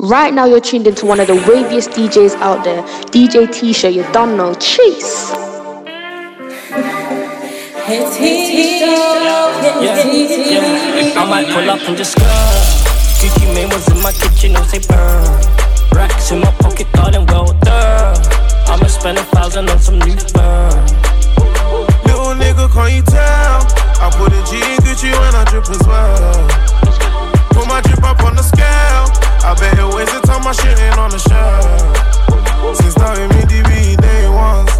Right now, you're tuned into one of the waviest DJs out there, DJ Tisha. You don't know, Chase. I might pull up and just go. Gucci Mane was in my kitchen, no say burn. Racks in my pocket, thought and well done. I'ma spend a thousand on some new burn. Little nigga, can you tell? I put a G in Gucci when I drip as well. Put my drip up on the scale. I bet weighs the time my shit ain't on the shelf. Since starting me DB day ones.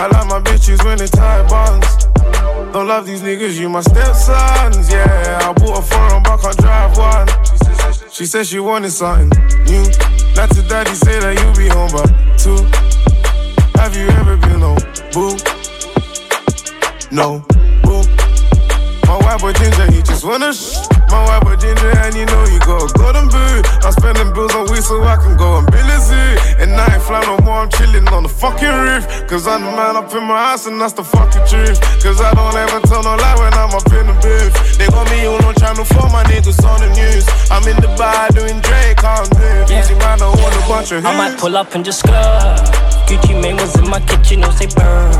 I like my bitches when they tie bonds. Don't love these niggas, you my stepsons, yeah. I bought a foreign, but I drive one. She said she wanted something new. Not to daddy say that you be home by two. Have you ever been on boo? No, boo. My white boy ginger, he just wanna shh. My white boy ginger, and you know you got a golden boot. I'm spending bills on weed so I can go and Billy Zoo. And I ain't fly no more, I'm chilling on the fucking roof. Cause I'm the man up in my house, and that's the fucking truth. Cause I don't ever tell no lie when I'm up in the booth. They got me on on channel 4, my niggas on the news. I'm in the bar doing Drake, I'm doing Yeah. Easy man, I want a bunch of I might hits. pull up and just go. Gucci Mane was in my kitchen, no say burn.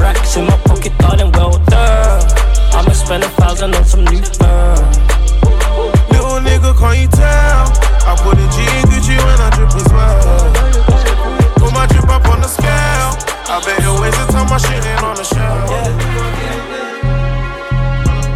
Racks in my pocket, and well done. I'ma spend a thousand on some new burn. Little nigga, can you tell? I put a G in Gucci when I drip as well. Put my drip up on the scale. I bet it weighs the time my shit ain't on the shelf.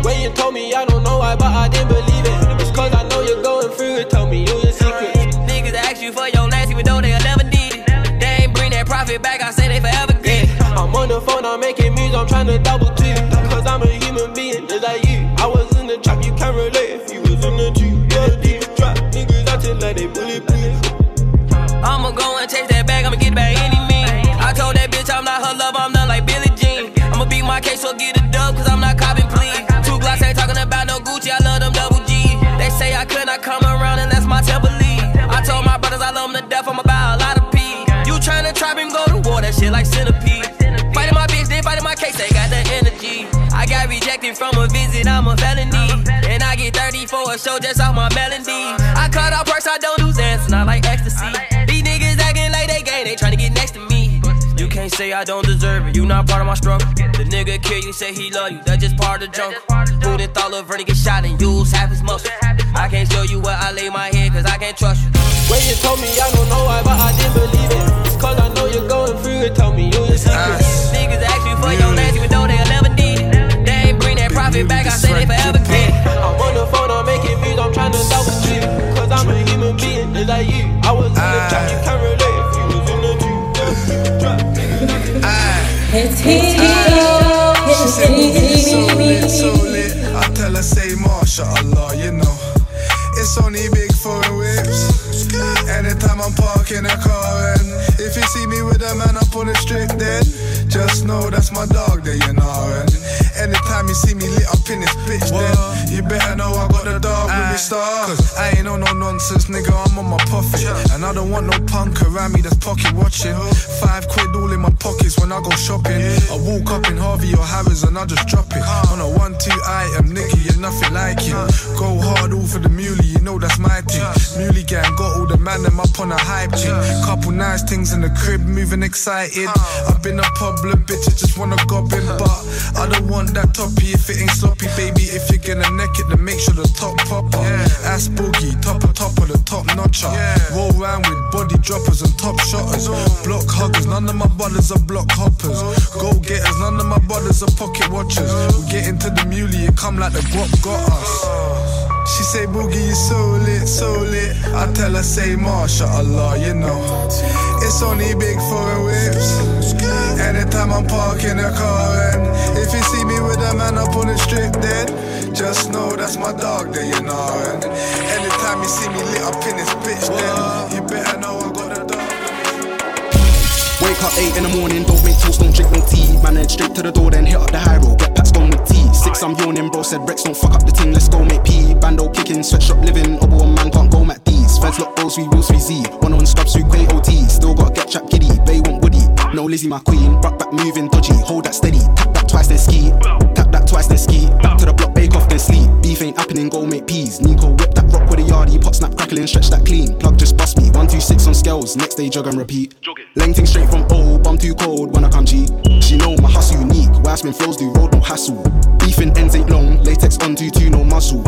When you told me, I don't know why, but I didn't believe it. It's cause I know you're going through it. Tell me all your secrets. Niggas ask you for your last even though they'll never need it. They ain't bring that profit back, I say they forever get it. I'm on the phone, I'm making moves, I'm trying to double two. I'ma go and chase that bag, I'ma get back any means. I told that bitch I'm not her love, I'm not like Billie Jean. I'ma beat my case, so get a dub, cause I'm not copping, please. Two blocks ain't talking about no Gucci, I love them double G. They say I could not come around, and that's my temper lead. I told my brothers I love them to death, I'm about a lot of pee. You tryna trap him, go to war, that shit like centipede. Fighting my bitch, then fighting my case, they got the energy. I got rejected from a visit, I'm a felony. And I get 30 for a show just off my melody. I cut off perks, I don't do You say I don't deserve it, you not part of my struggle. The nigga kill you, say he love you, that's just part of the jungle. Who done thought Lil Verdi get shot and use half his muscle? I can't show you where I lay my head, cause I can't trust you. When you told me, I don't know why, but I didn't believe it. It's cause I know you're going through it. Tell me all your secrets. Niggas ask you for your last even though they'll never need it. They ain't bring that profit back, I say they forever get it. I'm on the phone, I'm making moves, I'm trying to double two. Cause I'm a human being, just like you. I was in the ah. trap, you can't relate She said, "Movie is so lit, so lit." I tell her, say, you know. It's only big foreign whips. Anytime I'm parking a car, and if you see me with a man up on the strip, then just know that's my dog there, you know. And anytime you see me lit up in this bitch, then you better know I got the dog with me ah. star. Cause I ain't on no nonsense, nigga, I'm on my puffin. And I don't want no punk around me that's pocket watching. Five quid all in my pockets when I go shopping. I walk up in Harvey or Harrods and I just drop it. On a one, two item, nigga, you're nothing like it. Go hard all for the muley, you know that's my thing. Muley gang got all the man them up on a hype chick. Couple nice things in the crib, moving excited. I've been a problem, I just wanna gobbin, but I don't want that toppy if it ain't sloppy, baby. If you're gonna neck it, then make sure the top popper. Ass boogie, top of top of the top notcher. Roll round with body droppers and top shotters. Oh. Block huggers, none of my brothers are block hoppers. Oh. Go getters, none of my brothers are pocket watchers. Oh. We get into the muley, it come like the guap got us. She say, Boogie, you so lit, so lit. I tell her, say, Masha Allah, you know. It's only big foreign whips. Anytime I'm parking a car, and if you see me with a man up on the strip, then just know that's my dog there, you know. And anytime you see me lit up in this bitch, then you better know I got a dog. Wake up 8 in the morning, don't make toast, don't drink no tea. Man, then straight to the door, then hit up the high road, get packs gone with tea. Six, I'm yawning, bro, said Rex, don't fuck up the team, let's go make pee. Bando kicking, sweatshop living, oh boy, man can't go Mac D's. Feds lock those, we will 3Z. One on scrubs, we quay OT. Still got get trap giddy, they woody. No Lizzie, my queen, rock back moving dodgy, hold that steady. Tap that twice, then ski. Tap that twice, then ski. Back to the block, bake off, then sleep. Beef ain't happening, go make peas. Nico whip that rock with a yardie, pot snap crackling, stretch that clean. Plug just bust me, one two six on scales, next day jog and repeat. Lengthing straight from old, bum too cold when I come G. She know my hustle unique, spin flows do road no hassle. Beefing ends ain't long, latex on two two no muscle.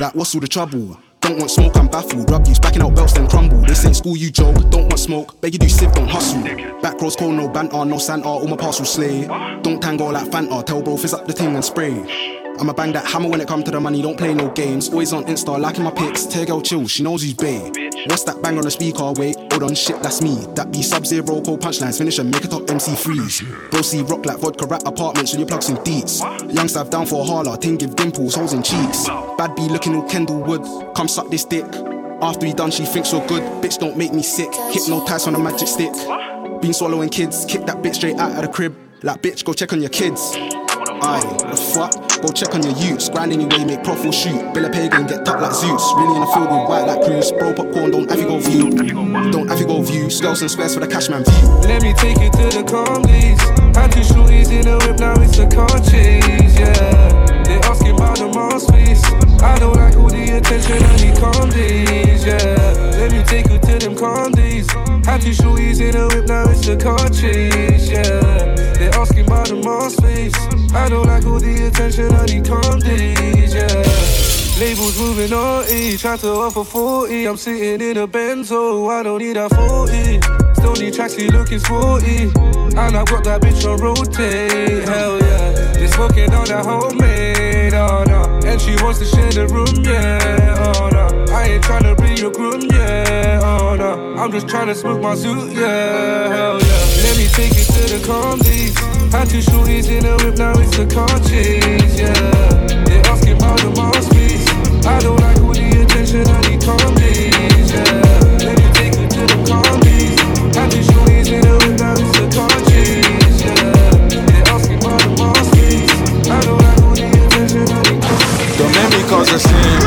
That what's all the trouble? Don't want smoke, I'm baffled. Rub use, backing out belts, then crumble. This ain't school, you joke. Don't want smoke, beg you do sieve, don't hustle. Back rows cold, no banter, no Santa, all my parcels slay. Don't tango like Fanta, tell bro, fizz up the thing and spray. I'ma bang that hammer when it come to the money, don't play no games. Always on Insta, liking my pics, tear girl chill, she knows who's bae. What's that bang on the speaker? Wait, hold on, shit, that's me. That be sub zero, cold punchlines, finish and make a top MC freeze. Bro, see rock like vodka rap apartments, so you plug some deets. Young staff down for a holler, ting give dimples, holes in cheeks. Bad be looking all Kendall Wood, come suck this dick. After he done, she thinks so good. Bitch, don't make me sick. Hypnotize on a magic stick. Been swallowing kids, kick that bitch straight out of the crib. Like, bitch, go check on your kids. Aye, the fuck? Go check on your youths. Grind anyway, make profile shoot. Bill a pagan, get tucked like Zeus. Really in the field with white like Cruz. Bro, popcorn, don't have you go view. Don't have you go view. Skulls and squares for the cash man view. Let me take you to the comedies. Had two shorties in the whip, now it's a car chase, yeah. They asking about the masterpiece. I don't like all the attention, I need calm yeah. Let me take you to them calm. Had two shorties in the whip, now it's a car chase, yeah. They asking about the masterpiece. I don't like all the attention, I need days, yeah. Labels moving on E, try to offer 40. I'm sitting in a Benzo, I don't need a 40. Still need tracks, he looking 40. And I got that bitch on rotate, hell yeah. They smoking on that homemade, oh no. And she wants to share the room, yeah, oh no. I ain't tryna be your groom, yeah, oh no. I'm just tryna smoke my suit, yeah, hell yeah. Let me take you to the comedies. Had two shorties in the whip, now it's a car chase, yeah. They asking about the masterpiece. I don't like all the attention, I need calm days, yeah. Let me take you to the comedies. Had two shorties in the whip, now it's a car chase, yeah. They asking about the masterpiece. I don't like all the attention, I need calm days. Don't make me cause a sin.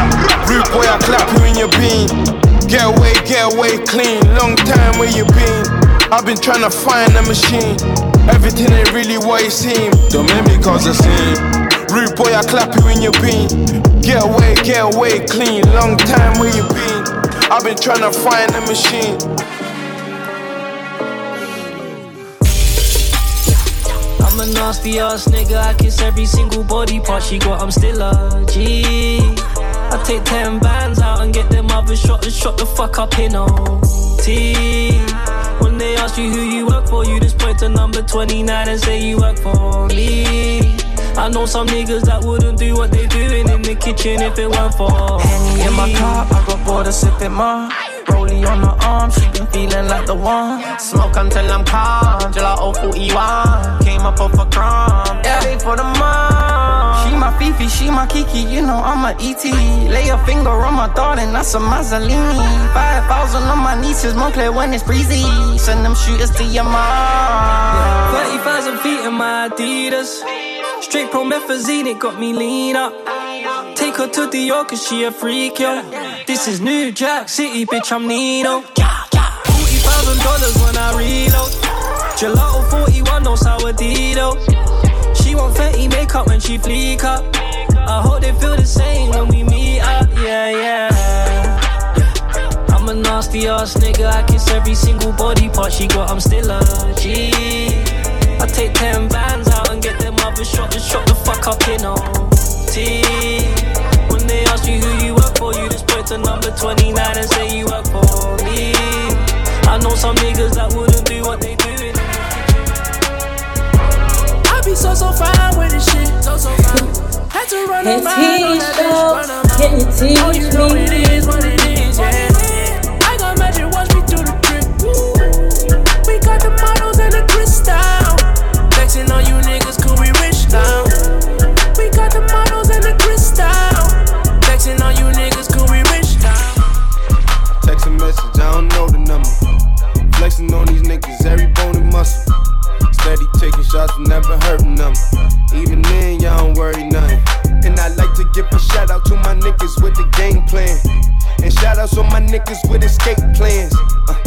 Rude boy, I clap you in your bean. Get away, get away clean. Long time where you been. I've been trying to find a machine. Everything ain't really what it seems. Don't make me cause a sin. Rude boy, I clap you in your bean. Get away, get away clean. Long time where you been. I've been trying to find a machine. I'm a nasty ass nigga, I kiss every single body part she got, I'm still a G. I take 10 bands out and get them other shot and shot the fuck up in OT. Ask you who you work for, you just point to number 29 and say you work for me. I know some niggas that wouldn't do what they doing in the kitchen if it weren't for Henny in my car, I got bored of sipping more. Rollie on her arm, she been feeling like the one. Smoke until I'm calm, Gelato 41. Came up off a crumb, yeah. For the mom. She my Fifi, she my Kiki, you know I'm a ET. Lay a finger on my darling, that's a Mazzolini. 5,000 on my nieces, Moncler when it's breezy. Send them shooters to your mom. 30,000 feet in my Adidas. Straight promethazine, it got me lean up. Take her to the York, cause she a freak, yo. This is New Jack City, bitch, I'm Nino. $40,000 when I reload. Gelato 41, no sourdito. Want Fenty makeup when she fleek up. I hope they feel the same when we meet up, yeah, yeah. I'm a nasty ass nigga, I kiss every single body part she got, I'm still a G. I take 10 bands out and get them other shot and shot the fuck up in OT. When they ask you who you work for, you just point to number 29 and say you work for me. I know some niggas that wouldn't do what they do. I be so so fine with this shit. So so fine. Had to run Hey, a mile on that bitch, run can oh, you teach Oh, you know me? it is what it is, yeah. I got magic, watch me do the drip. We got the models and the crystal. Flexing on you niggas, cool, we rich now. We got the models and the crystal. Flexing on you niggas, cool, we rich now. Text a message, I don't know the number. Flexing on these niggas, every bone and muscle. Steady taking shots, never hurting them. Even then, y'all don't worry nothing. And I like to give a shout out to my niggas with the game plan. And shout outs on my niggas with escape plans. Uh,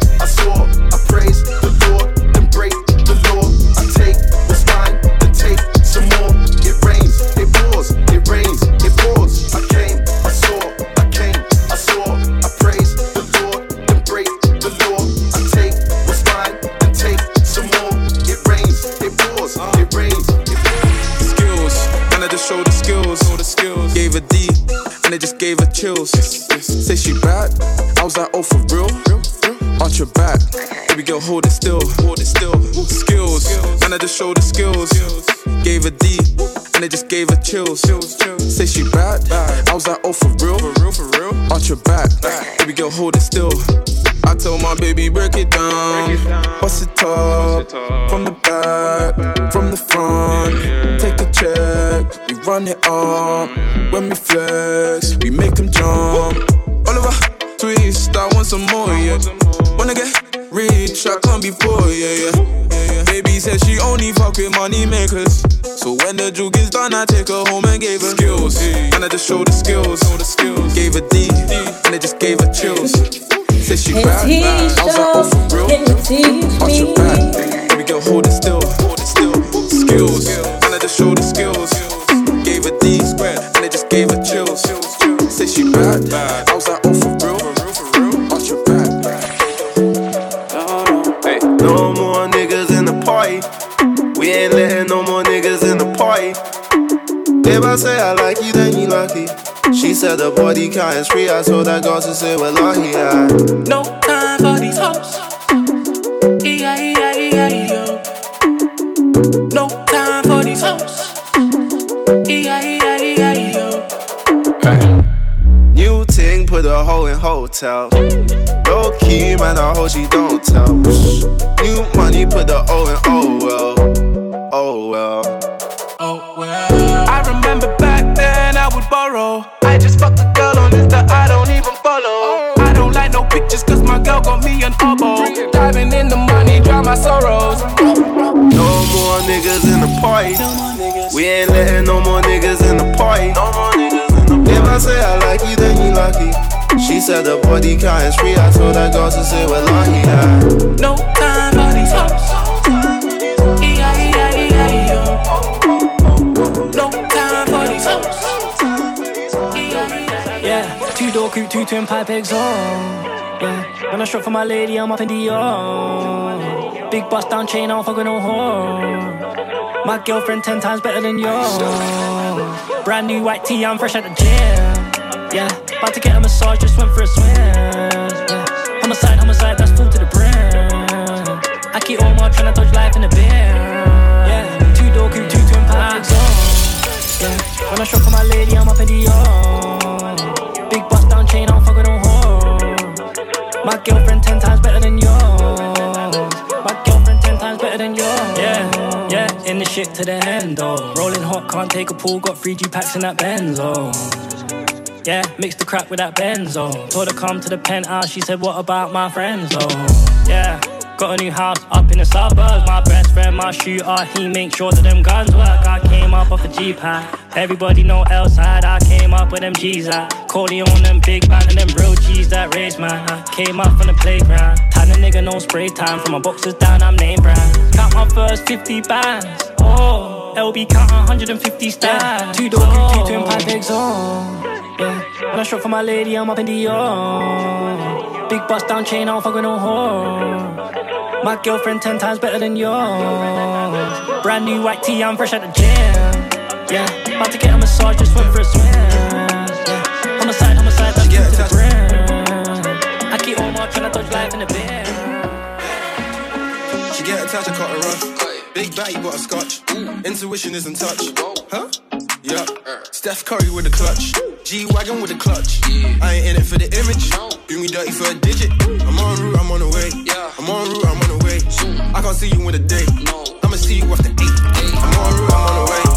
I saw, I praise hold it still. Hold it still. Skills, and I just showed the skills. Gave a D, and it just gave her chills. Say she bad, I was like, oh for real. For real, for real. Arch your back, baby girl, hold it still. I told my baby break it down, bust it up from the back, from the front. Take a check, we run it up. When we flex, we make them jump. Oliver, twist, I want some more, yeah. Wanna get rich, I can't be poor, yeah, yeah. Baby said she only fuck with money makers. So when the juke is done, I take her home and gave her skills. And I just showed the skills, gave her D, and it just gave her chills. Said she bad, I was like, oh for real. Watch your back, baby girl, hold it still, hold it still. Skills, and I just showed the skills. Gave her D, and it just gave her chills. Say she bad, I was like, oh party. We ain't letting no more niggas in the party. If I say I like you, then you lucky. She said the body count is free. I told that girl to say we're lucky. Yeah. No time for these hoes. E-I-E-I-E-I-E-O. No time for these hoes. New ting put a hoe in hotel. Low key, man, I hope she don't tell. New money put the O in oh well. Oh well. Oh well. I remember back then I would borrow. I just fucked a girl on Insta I don't even follow. I don't like no pictures cause my girl got me an oboe. Diving in the money, drown my sorrows. No more niggas in the party. We ain't letting no more niggas in the party. If I say I like you, then you lucky. She said the body count is free. I told that girl to say we're lucky. Yeah. No time for these hoes. E-I-E-I-E-I-E-O. No time for these hoes. Yeah, two door coupe, two twin pipe exhaust. Yeah, when I shop for my lady, I'm up in Dior. Big bust down chain, I don't fuck with no whore. My girlfriend ten times better than yours. Brand new white tee, I'm fresh at the gym. Yeah, about to get a massage, just went for a swim. Yeah, homicide, homicide, that's full to the brim. I keep all my trying to dodge life in the bin. Yeah, two door coupe, two twin pipe exhaust. Yeah, when I shop for my lady, I'm up in Dior. Big bust down chain, I don't fuck with no whore. My girlfriend ten times better than yours. My girlfriend ten times better than yours. Yeah, yeah, in the shit to the end though. Rolling hot, can't take a pull. Got three G packs in that Benzo. Yeah, mix the crack with that benzo. Told her come to the penthouse, she said, What about my friends though? Yeah, got a new house up in the suburbs. My best friend, my shooter, he makes sure that them guns work. I came up off a G pack. Everybody know outside, I came up with them G's at. on them big band, and them real G's that raised man. Came up from the playground. Tan a nigga, no spray time. From my boxes down, I'm name brand. Count my first 50 bands. Oh, LB count 150 stacks. Two door, two twin pipe exhaust. Oh. Yeah. When I shop for my lady, I'm up in the Dior. Big bust down chain, I don't fuck with no whore. My girlfriend ten times better than yours. Brand new white tee, I'm fresh at the gym. Yeah, about to get a massage, just went for a swim. Yeah, homicide, homicide, that's yeah, to the brim. I keep on my trying to dodge life in the bin. She get attached, I cut her off. Big batty, but a scotch. Intuition isn't touch. Huh? Yeah. Steph Curry with the clutch. G Wagon with the clutch. I ain't in it for the image. Do me dirty for a digit. I'm on route, I'm on the way. I'm on route, I'm on the way. I can't can't see you in the day. I'ma see you after eight. I'm on route, I'm on the way.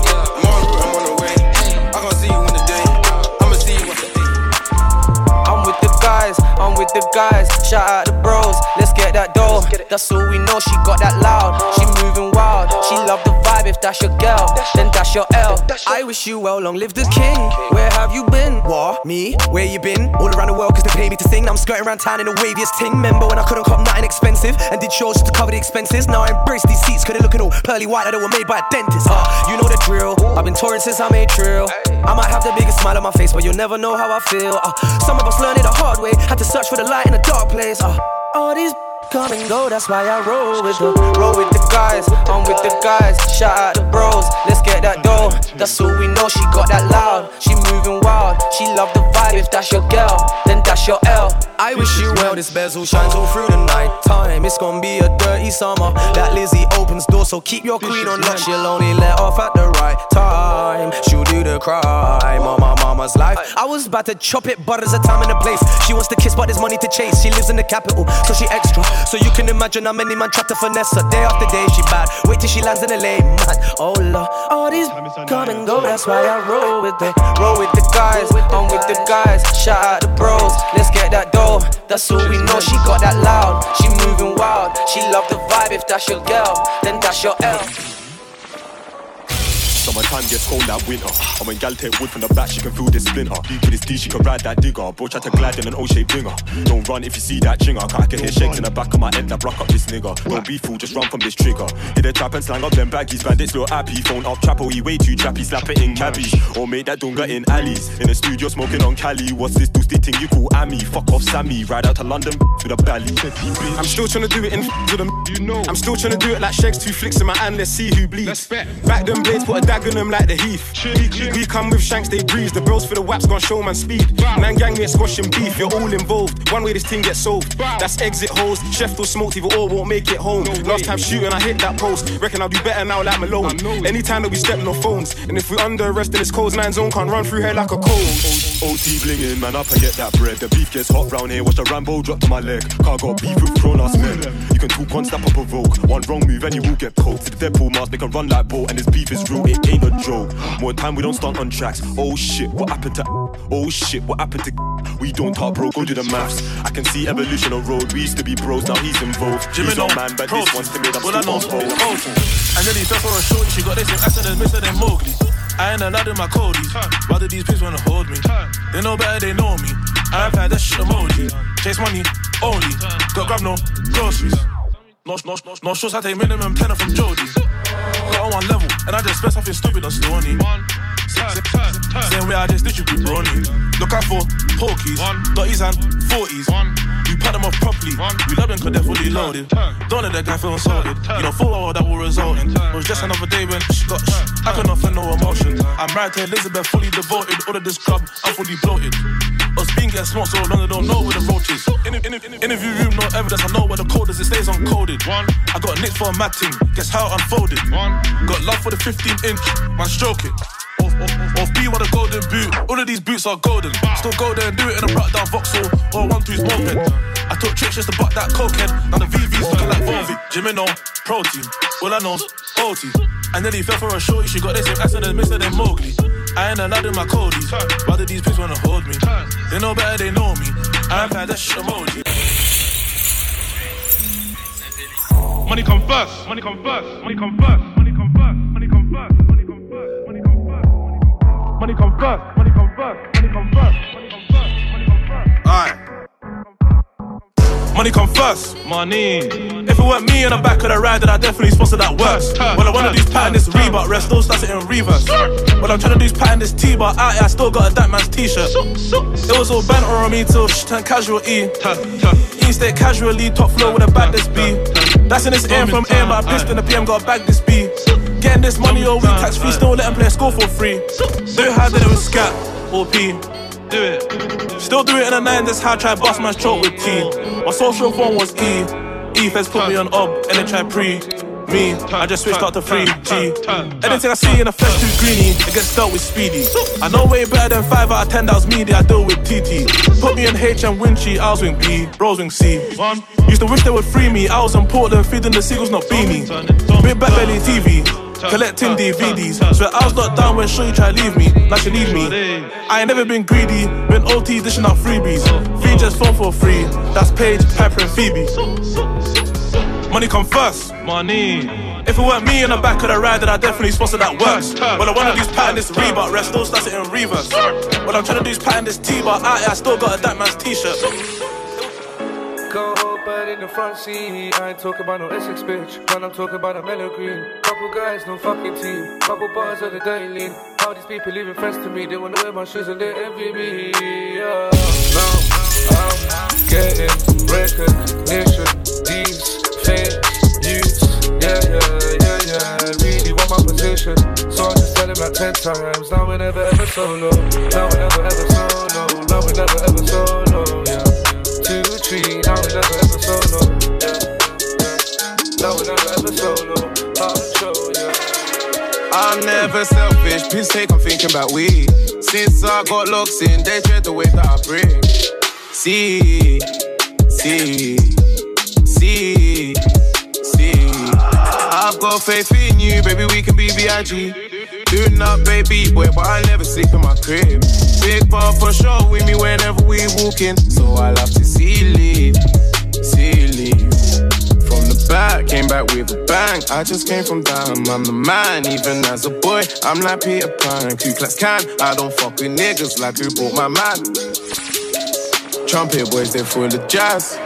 I'm with the guys. Shout out the bros, let's get that dough. That's all we know, she got that loud. She moving wild, she love the vibe. If that's your girl, then that's your L. I wish you well, long live the king. Where have you been? What? Me? Where you been? All around the world, cause they pay me to sing. Now I'm skirting around town in the waviest ting. Remember when I couldn't cop nothing expensive and did shows just to cover the expenses? Now I embrace these seats, cause they looking all pearly white, that they were made by a dentist. Uh, you know the drill. I've been touring since I made trill. I might have the biggest smile on my face, but you'll never know how I feel. Uh, some of us learned it the hard way, had to search for the light in a dark place. Uh, all these come and go, that's why I roll with the roll with the guys. I'm with the guys. Shout out the bros, let's get that dough. That's all we know. She got that loud, she moving wild. She love the vibe. If that's your girl, then that's your L. I wish you well. This bezel shines all through the night time. It's gonna be a dirty summer. That Lizzie opens doors, so keep your queen on lock. She'll only let off at the right time. She'll do the crime on my mama's life. I was about to chop it, but there's a time and a place. She wants to kiss, but there's money to chase. She lives in the capital, so she extra. So you can imagine how many man try to finesse her. Day after day, she bad. Wait till she lands in the lane, man. Oh Lord, all these come and go. That's why I roll with the roll with the guys. I'm with the guys. Shout out the bros. Let's get that dough. That's all we know. She got that loud. She moving wild. She love the vibe. If that's your girl, then that's your L. Summertime gets cold like winter. Oh, and when gal take wood from the back, she can feel the splinter. With his D, she can ride that digger. Bro, try to glide in an O-shaped dinger. Don't run if you see that chinger. Cause I can hear shakes in the back of my head that block up this nigga. Don't be fool, just run from this trigger. Hit the trap and slang up them baggies. Bandits little happy. Phone up trapper, he way too trappy. Slap it in cabbage. Or make that dunga in alleys. In the studio smoking on Cali. What's this dusty thing you call Ami? Fuck off Sammy. Ride out to London to the belly. I'm still trying to do it in with them. You know. I'm still trying to do it like Shakes, two flicks in my hand. Let's see who bleeds. Back them blades, put a on them like the heath. We come with shanks, they breeze. The bros for the waps, gone show man speed. Man gang, we're squashing beef. You're all involved. One way this thing gets solved. That's exit holes. Chef will smoked, either all won't make it home. Last time shooting, I hit that post. Reckon I'll do better now, like Malone. Anytime that we step no phones. And if we under arrest in this cold nine zone, can't run through here like a cold. OT blinging, man up and get that bread. The beef gets hot round here, watch the Rambo drop to my leg. Car got beef with Kronos men. You can talk one step up provoke. One wrong move and you will get poked. To the Deadpool mask, they can run like boat. And this beef is real, it ain't a joke. More time we don't stunt on tracks. Oh shit, what happened to? Oh shit, what happened to? We don't talk bro, go do the maths. I can see evolution on road. We used to be bros, now he's involved. He's not man, but this one's to me. I'm All I know still on awful. And then he fell for a short, she got this in acid and missing than Mowgli. I ain't allowed in my codies. Why do these pigs wanna hold me? They know better, they know me. I've had that shit emoji. Chase money only. Got grab no groceries. No, no, no, no shows I take minimum tenner from Jody. Got on one level, and I just spent something stupid on Stony. Same way I just distribute brony. Look out for pokies, dotties and 40s. We put them off properly. We love them cause they're fully loaded. Don't let that guy feel insulted. You know full well that will result in. It was just another day when she got I can offer no emotion. I'm married to Elizabeth, fully devoted. All of this club, I'm fully bloated. Us being getting smoked so long, they don't know where the roach is. In, in, in, interview room, no evidence, I know where the code is, it stays uncoded. One. I got nicked for a mad thing, guess how it unfolded. One. Got love for the 15 inch, man, stroke it. Off, off, off B with a golden boot. All of these boots are golden. Still go there and do it in a brought down Vauxhall or a one two's moped. I took tricks just to butt that cokehead. Now the VV's looking like Volvic. Jimino, protein. All I know's OT. And then he fell for a shorty. She got this same accent as Mr. than Mowgli. I ain't allowed in my codies. Why do these pigs wanna hold me? They know better, they know me. I've had that shit emoji. Money come first. Money come first. Money come first. Money come first. Money come first. Money come first. Money come first. Money come first. Money come first. Money come first. Money come first. Money come first. Alright. Money come first, money. It weren't me in the back of the ride, then I definitely sponsor that worse. Well, I wanna do pattern, this Reebok, rest still starts it in reverse. Well, I'm trying to do pattern, this T, but out here I still got a that man's t-shirt. It was all banter on me till shh turned casual E. He stay casually, top floor with a bag this B. That's in this AM from AM, but I pissed in the PM, got a bag this B. Getting this money all week, tax free, uh, uh. still let him play a score for free. Do it how did it with Scat or P. Do it. Still do it in a nine, that's how I try bust my throat with T. My social phone was E. E feds put me on ob, and they try pre. me. I just switched out to 3G. Anything I see in the flesh too greeny, it gets dealt with speedy. I know way better than 5 out of 10 that was media, I deal with TT. Put me in H and Winchy, I was wing B, Rose wing C. Used to wish they would free me, I was in Portland feeding the seagulls, not beanie. Big back belly TV. Collecting DVDs. So I was not down when Shorty tried leave me. Like she need me. I ain't never been greedy. Been OT dishing out freebies. Free just phone for free. That's Paige, Piper, and Phoebe. Money come first. Money. If it weren't me in the back of the ride, then I definitely sponsor that works. Well, I wanna do is pattern this Reebok, rest still starts it in reverse. What I'm trying to do is pattern this T-bar, I, I still got a that man's t-shirt. Go whole bird in the front seat. I ain't talking about no Essex bitch. Man, I'm talking about a mellow green. Couple guys, no fucking team. Couple bars of the dirty lean. All these people leaving friends to me. They wanna wear my shoes and they envy me. Yeah. Now I'm getting recognition. These fake news. Yeah, yeah, yeah, yeah. Really want my position. So I just tell him like ten times. Now we never ever solo. Now we never ever solo. Now we never ever solo. Yeah. Two, three. Now we never ever solo. Yeah. Now we never ever solo. I'm never selfish, piss take, I'm thinking about we. Since I got locks in, they dread the way that I bring. See, see, I've got faith in you, baby, we can be B.I.G. Doing up, baby boy, but I never sleep in my crib. Big bar for sure with me whenever we walking. So I love to see you leave, see you leave. From the back, came back with a bang. I just came from down, I'm the man. Even as a boy, I'm like Peter Pan. Ku Klux Klan, I don't fuck with niggas like who brought my man. Trumpet boys, they full of jazz.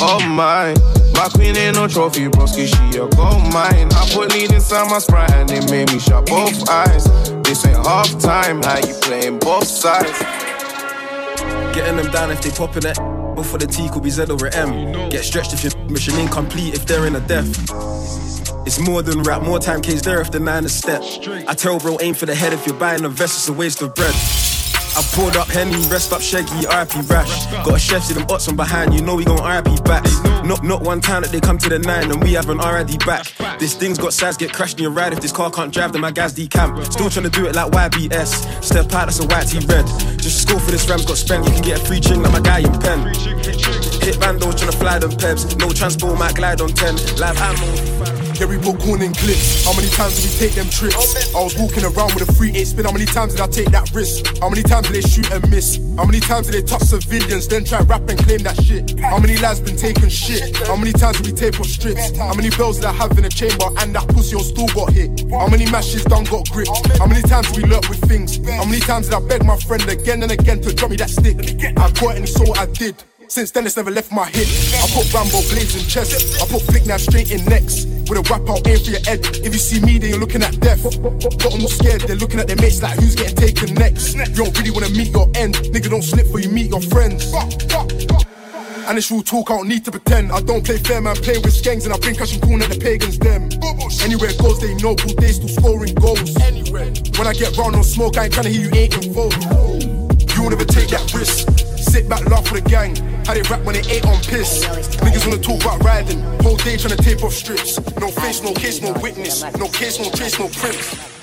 Oh my, my queen ain't no trophy, broski, she a gold mine. I put lead inside my sprite and it made me shut both eyes. This ain't half time, how you playing both sides? Getting them down if they poppin' it. Before the T could be Z over M. Get stretched if your mission incomplete if they're in a death. It's more than rap, more time K's there if the nine is step. I tell bro, aim for the head if you're buying a vest, it's a waste of bread. I pulled up Henny, rest up Shaggy, RP Rash. Got a chef, see them odds from behind, you know we gon' RP back. Not not one time that they come to the nine and we have an RID back. This thing's got size, get crashed in your ride. If this car can't drive, then my guys decamp. Still trying to do it like YBS. Step out, that's a white red. Just score for this Rams got spent, you can get a free ching like my guy in pen. Hit bandos trying to fly them pebs. No transport, might glide on 10. Live ammo. We book corn and clips. How many times did we take them trips? I was walking around with a free eight spin. How many times did I take that risk? How many times did they shoot and miss? How many times did they touch civilians, then try rap and claim that shit? How many lads been taking shit? How many times did we tape off strips? How many bells did I have in the chamber and that pussy on still got hit? How many matches done got gripped? How many times did we lurk with things? How many times did I beg my friend again and again to drop me that stick? I got it and what I did. Since then, it's never left my head. I put Rambo blades in chest. I put flick knife straight in necks. With a wrap out aim for your head. If you see me, then you're looking at death. Got them all scared. They're looking at their mates like who's getting taken next. You don't really wanna meet your end. Nigga, don't slip for you meet your friends. And it's real talk, I don't need to pretend. I don't play fair, man, play with skanks, and I bring cash and corn at the pagans, them. Anywhere it goes, they know, they still scoring goals. Anywhere. When I get round on smoke, I ain't trying to hear you ain't involved. You won't ever take that risk. Sit back, laugh for the gang. How they rap when they ain't on piss. Niggas wanna talk about riding. Whole day trying to tape off strips. No face, no case, no witness. No case, no trace, no prints.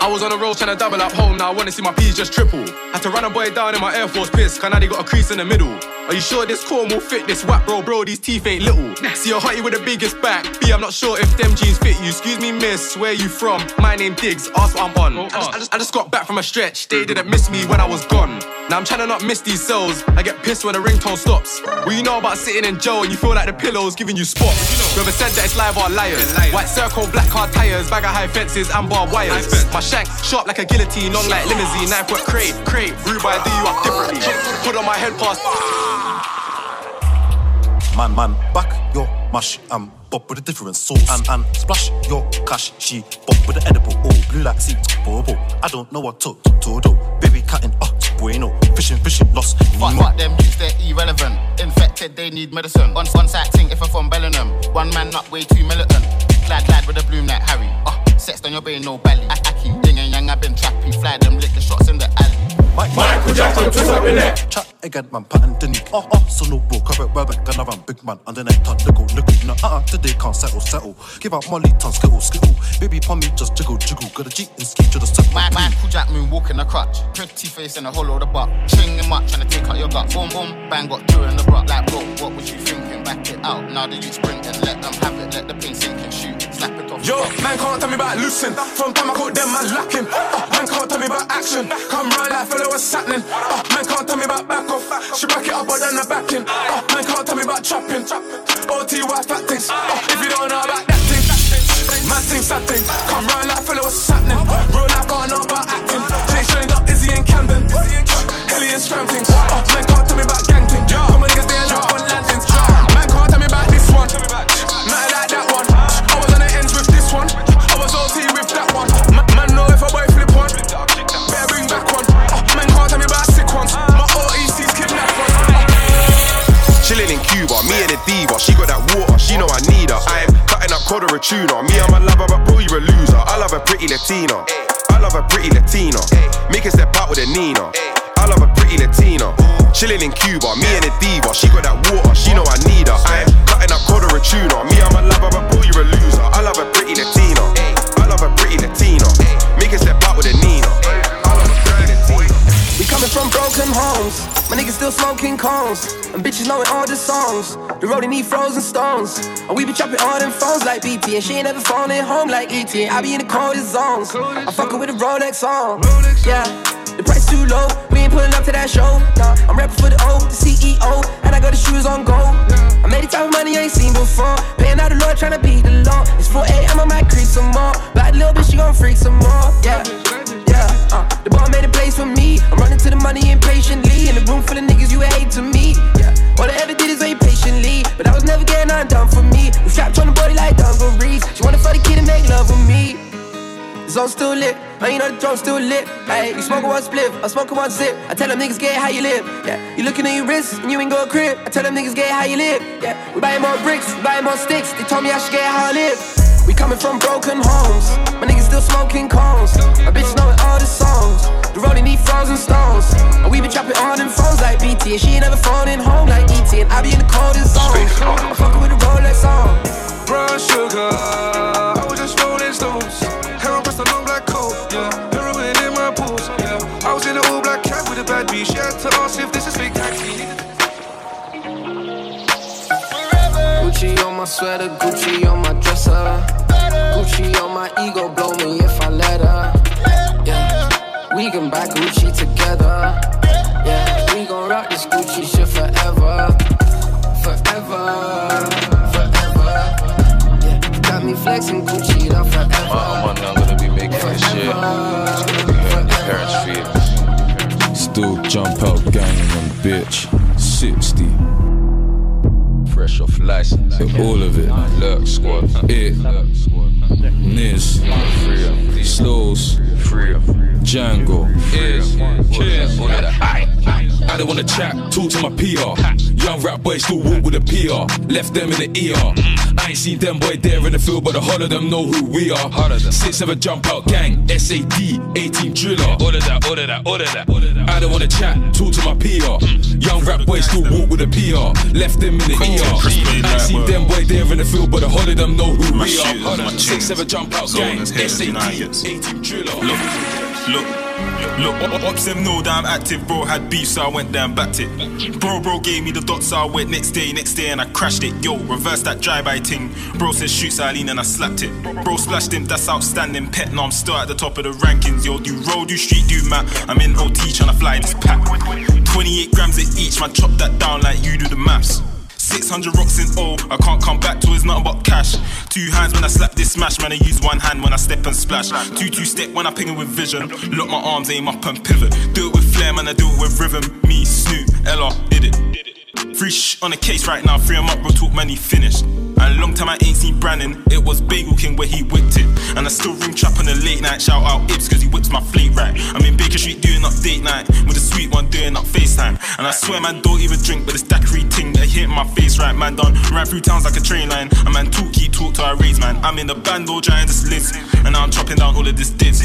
I was on the road trying to double up home, now I wanna see my P's just triple. Had to run a boy down in my Air Force piss, now they got a crease in the middle. Are you sure this corn will fit this whack, bro? Bro, these teeth ain't little. See a hottie with the biggest back. B, I'm not sure if them jeans fit you. Excuse me, miss, where you from? My name Diggs, ask what I'm on. I just, I, just, I just got back from a stretch, they didn't miss me when I was gone. Now I'm trying to not miss these cells. I get pissed when the ringtone stops. Well, you know about sitting in jail and you feel like the pillow's giving you spots. Whoever said that it's live are liars. White circle, black car tires, bag of high fences, and barbed wires. My shank sharp like a guillotine, long like limousine, knife work crate, crate. Rude I do you up differently. Put on my head past. Man, man, back your mash and bop with a different sauce. And, and splash your cash, she bop with the edible. Oh, blue like sea, bobo. I don't know what to, to do. Baby cutting, oh, bueno. Fishing, fishing, lost. Fuck, fuck them youths, they're irrelevant. Infected, they need medicine. On one side thing if I'm from Bellingham. One man not way too militant. Glad, glad with a bloom like Harry. Uh, sex on your brain, no belly. Aki, ding and yang, I've been trappy. Fly them, lick the shots in the alley. Michael Jackson, twist up your neck. Chat again, man, pattern the knee. Oh, oh, so no bro, correct, we're back, gonna run big man, under that ton, little, little. No, uh, uh, today can't settle, settle. Give out Molly, ton, skittle, skittle. Baby, pon me, just jiggle, jiggle. Got a G and ski to the set. My man, cool Jack Moon walking a crutch. Pretty face in a hollow of the butt. Chinging much, trying to take out your gut. Boom, boom, bang, got two in the butt. Like, bro, what was you thinking? Back it out. Now the youth sprinting. Let them have it, let the pain sink and shoot. Slap it off. Yo, man can't tell me about loosen. From time I got them, man lacking. Uh, man can't tell me about action. Come round like fellow what's happening. Uh, man can't tell me about back off. She back it up, but then the backing. Uh, man can't tell me about chopping. OTY fat things. Uh, if you don't know about that thing, man thing, sad thing. Come round like fellow what's happening. Roll like I know about acting. Jay trained up Izzy and Camden. Helly and Stram things. Uh, man can't tell me about gang thing. Come on, niggas, they ain't up on landings. Man can't tell me about this one. Cuba, me and a diva. She got that water, she know I need her. I'm cutting up cod or a tuna. Me and my lover, but bro, you're a loser. I love a pretty Latina. I love a pretty Latina. Make a step out with a Nina. I love a pretty Latina. Chilling in Cuba, me and a diva. She got that water, she know I need her. I'm cutting up cod or a tuna. Me and my lover, but bro, you're a loser. I love a pretty Latina. I love a pretty Latina. Make a step out with a Nina. We coming from broken homes. My niggas still smoking cones. And bitches knowing all the songs. The road need frozen stones. And we be chopping all them phones like BT. And she ain't never phoning home like ET. I be in the coldest zones. I'm fucking with a Rolex on. Yeah. The price too low, we ain't pulling up to that show. Nah, I'm rapping for the O, the CEO, and I got the shoes on gold. I made the type of money I ain't seen before. Paying out the Lord, tryna beat the law. It's 4 a.m., I might creep some more. Black little bitch, she gon' freak some more. Yeah, the ball made a place for me. I'm running to the money impatiently. In a room full of niggas, you hate to me. Yeah, all I ever did is wait patiently. But I was never getting undone for me. We strapped on the body like dungarees. She wanna fuck the kid and make love with me. The zone still lit, man, you know the drum still lit. Hey, you smoking one spliff, I'm smoking one zip. I tell them niggas get how you live. Yeah, you looking at your wrist and you ain't go crib. I tell them niggas get how you live. Yeah, we buying more bricks, we buying more sticks. They told me I should get how I live. We coming from broken homes, my still smoking cones. My bitch knowing all the songs. The rolling need frozen stones. And we been chopping on them phones like BT. And she ain't never phoning home like ET. And I be in the coldest zones. I'm fucking with the Rolex on. Brown sugar, I was just rolling stones. Hair pressed a long black coat, yeah. Heroin in my pools, yeah. I was in an all black cat with a bad bitch. She had to ask if this is fake taxi. Gucci on my sweater, Gucci on my dresser. Gucci on my ego, blow me if I let her. Yeah, we can buy Gucci together. Yeah, we gon' rock this Gucci shit forever. Forever, forever. Yeah, got me flexing Gucci up forever. I'm on, I'm gonna be making this shit. It's gonna be hurting your parents' feelings. Still jump out ganging on bitch. 60. Fresh off license. All of it. Lurk squad. It. Niz. Slows. Django. Is. Of that. I, don't wanna chat, talk to my PR. Young rap boy still walk with a PR. Left them in the ER. I ain't seen them boy there in the field, but the whole of them know who we are. Six seven jump out gang, SAD, 18 driller. All of that, all of that, all of that. I don't wanna chat, talk to my PR. Young rap boy still walk with a PR. Left them in the ER. I ain't seen them boy there in the field, but the whole of them know who we are. Six seven jump out gang, zoners, haters, SAD, Uniteds. 18 driller. Look, look, look, Ops them know that I'm active, bro. Had beef, so I went down, backed it. Bro, bro gave me the dots, so I went next day, next day, and I crashed it. Yo, reverse that drive-by ting. Bro said shoot, so I lean and I slapped it. Bro splashed him, that's outstanding. Pet, now I'm still at the top of the rankings. Yo, do road, do street, do map. I'm in OT trying to fly this pack. 28 grams at each, man, chop that down like you do the maths. 600 rocks in all, I can't come back to it's nothing but cash. Two hands when I slap this smash, man, I use one hand when I step and splash. Two two step when I ping it with vision. Lock my arms, aim up and pivot. Do it with flair, man, I do it with rhythm. Me, Snoop, Ella, did it. Free shh on the case right now, free him up, bro, talk man, he finished. And long time I ain't seen Brandon, it was Bagel King where he whipped it. And I still ring trap on the late night, shout out Ibs cause he whips my fleet right. I'm in Baker Street doing up date night, with a sweet one doing up FaceTime. And I swear man don't even drink, but it's daiquiri ting that hit my face right, man done. Ran through towns like a train line, a man talk, keep talk till I raise man. I'm in the band all giant just lives, and now I'm chopping down all of this dids.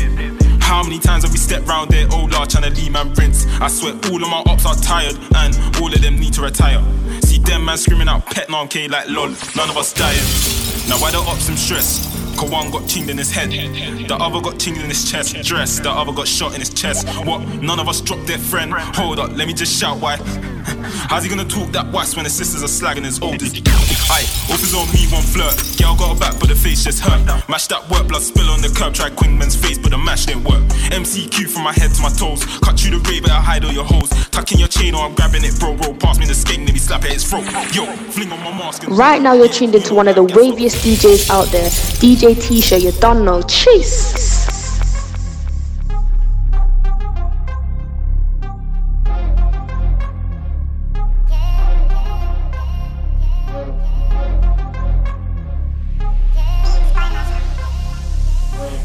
How many times have we stepped round there, old large, trying to leave man rinse? I swear all of my ops are tired, and all of them need to retire. See them man screaming out pet non K like lol, none of us dying. Now why the ops some stress? One got chinged in his head, the other got chinged in his chest. Dress, the other got shot in his chest. What? None of us dropped their friend. Hold up, let me just shout why. How's he gonna talk that wax when his sisters are slagging his oldest? Aye, off his on me, one flirt. Girl got a back, but the face just hurt. Mash that work, blood spill on the curb. Try Quingman's face, but the mash didn't work. MCQ from my head to my toes. Cut through the ray, better hide all your hoes. Tuck in your chain or I'm grabbing it, bro. Roll past me the skate, let slap at his throat. Yo, fling on my mask. Right now, you're tuned into one of the waviest DJs out there, DJ Tisha. You don't know. Chase.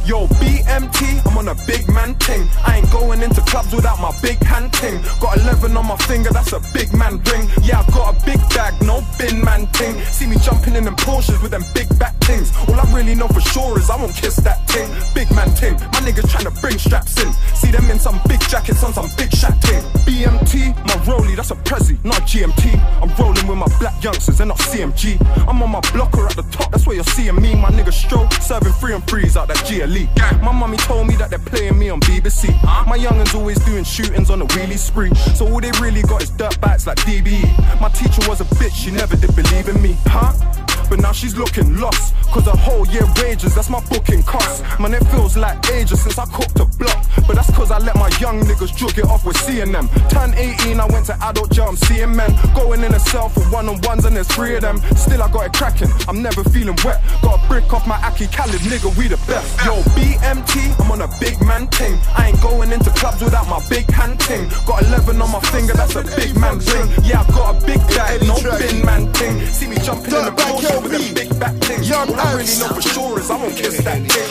Yo, BMT, I'm on a big man ting. I ain't going into clubs without my big hand ting. Got 11 on my finger, that's a big man ring. Yeah, I got a big bag, no bin man ting. See me jumping in them Porsches with them big back things. All I really know for sure is I won't kiss that ting. Big man ting, my niggas trying to bring straps in. See them in some big jackets on some big shot ting. BMT, my rollie, that's a Prezi, not GMT. I'm rolling with my black youngsters and not CMG. I'm on my blocker at the top, that's where you're seeing me. My nigga stroke, serving free and freeze out that GLE. My mummy told me that they're playing me on BBC. My youngins always doing shootings on a wheelie spree. So all they really got is dirt bats like DBE. My teacher was a bitch, she never did believe in me, huh? But now she's looking lost. Cause a whole year wages, that's my booking cost. Man, it feels like ages since I cooked a block. But that's cause I let my young niggas jug it off with seeing them. Turn 18, I went to adult jail, I'm seeing men. Going in a cell for one on ones, and there's three of them. Still, I got it cracking, I'm never feeling wet. Got a brick off my Aki Khaled, nigga, we the best. Yo, BMT, I'm on a big man ting. I ain't going into clubs without my big hand ting. Got 11 on my finger, that's a big man ring. Yeah, I got a big bag, no bin man ting. See me jumping in the Porsche me, Big back things. Young All I really know for sure is I'ma kiss that thing.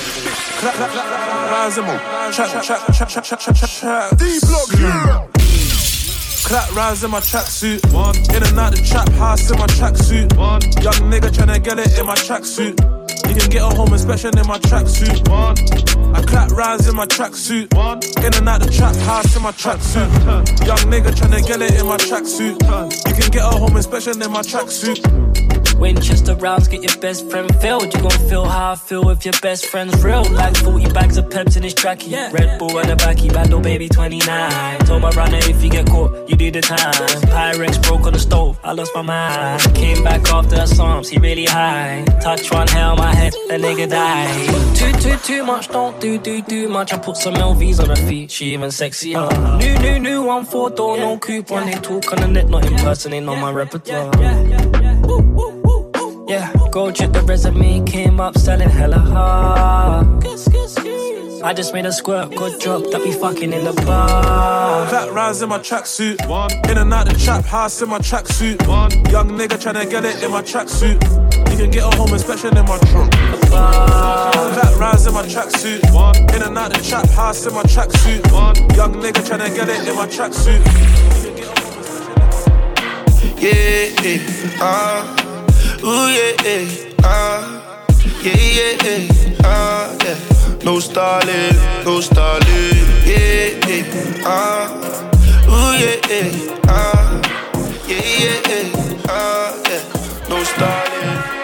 Clap, clap, clap, rise them all. Trap, trap, trap. D block Europe. Clap rounds in my tracksuit. In and out the trap house in my tracksuit. Young nigga tryna get it in my tracksuit. You can get a home inspection in my tracksuit. I clap rounds in my tracksuit. In and out the trap house in my tracksuit. Young nigga tryna get it in my tracksuit. You can get a home inspection in my tracksuit. Winchester rounds get your best friend filled. You gon' feel how I feel if your best friend's real. Like 40 bags of peps in his trackie. Red Bull on the backy, bando baby 29. Told my runner if you get caught, you do the time. Pyrex broke on the stove, I lost my mind. Came back after the Psalms, he really high. Touch one hair on my head, the nigga died. Too, too, too much, don't do, do, do much. I put some LVs on her feet, she even sexier. New, new, new, one four door, no coupe. When they talk on the net, not in person, on my repertoire. Yeah, go check the resume, came up selling hella hard. I just made a squirt, good drop, that be fucking in the bar. Clap rise in my tracksuit. One. In and out the trap house in my tracksuit. One. Young nigga tryna get it in my tracksuit. You can get a home inspection in my trunk. Clap rise in my tracksuit. One. In and out the trap house in my tracksuit. One. Young nigga tryna get it in my tracksuit. Yeah, yeah, ah, ooh yeah, yeah, ah, yeah, yeah, yeah, ah, yeah. No stalling, no stalling, yeah, yeah, ah, ooh yeah, yeah, ah, yeah, yeah, yeah, ah, yeah. No stalling.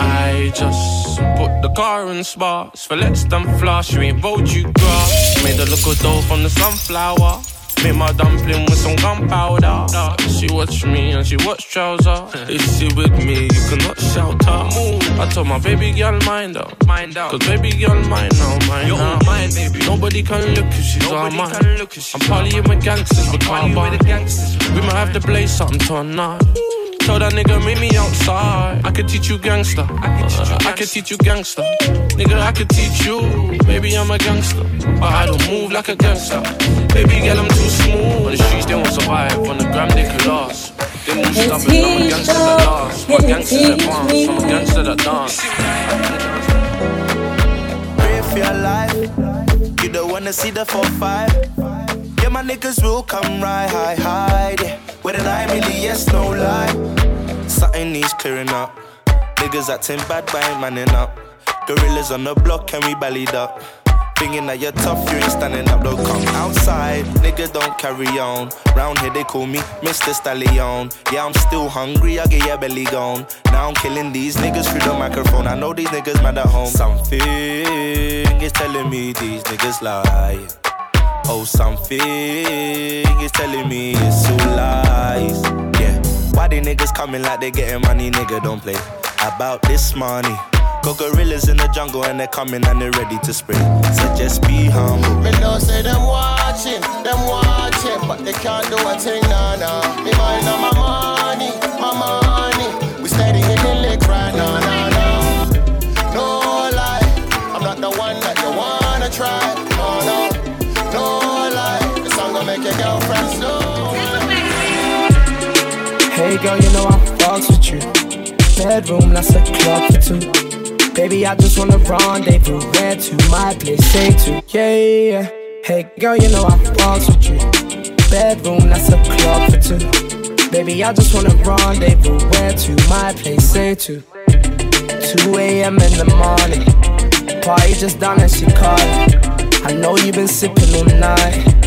I just put the car in sparks for less than flash. You ain't vote you grass. Made her look a dope from the sunflower. Made my dumpling with some gunpowder. She watch me and she watch trouser. If she with me, you cannot shout her. I told my baby girl mind her. Mind out. Cause baby girl mine now, mine You're now. mine, baby. Nobody can look if she's Nobody all mine. can look if she's I'm partying with gangsters, with the gangsters. We might have to blaze something tonight. Tell that nigga meet me outside. I could teach you gangster. I could teach you, uh, I could teach you gangster. Nigga, I could teach you. Baby, I'm a gangster, but I don't move like a gangster. Baby, girl, I'm too smooth. On the streets, they won't survive. On the gram, they could last. They move stubborn. I'm a gangster that lasts. My gangsters advance. I'm a gangster that dance. Pray for your life. You don't wanna see the 4-5. Yeah, my niggas will come right high, high. Yeah. An eye, really, yes, no lie. Something needs clearing up. Niggas acting bad by manning up. Gorillas on the block, and we ballied up. Thinking that you're tough, you ain't standing up, though. Come outside, nigga, don't carry on. Round here they call me Mr. Stallion. Yeah, I'm still hungry, I get your belly gone. Now I'm killing these niggas through the microphone. I know these niggas mad at home. Something is telling me these niggas lie. Oh, something is telling me it's all lies. Yeah, why they niggas coming like they getting money, nigga? Don't play about this money. Got gorillas in the jungle and they're coming and they're ready to spring. So just be humble. Me know say them watching, them watching, but they can't do a thing, nah, nah. Me mind on my money, my money. We steady in the lick right Hey girl, you know I fucks with you. Bedroom, that's a club for two. Baby, I just wanna rendezvous. Where to? My place, say to. Yeah, yeah. Hey, girl, you know I fucks with you. Bedroom, that's a club for two. Baby, I just wanna rendezvous. Where to? My place, say to. 2 a.m. in the morning. Party just done and she calling. I know you've been sipping all night.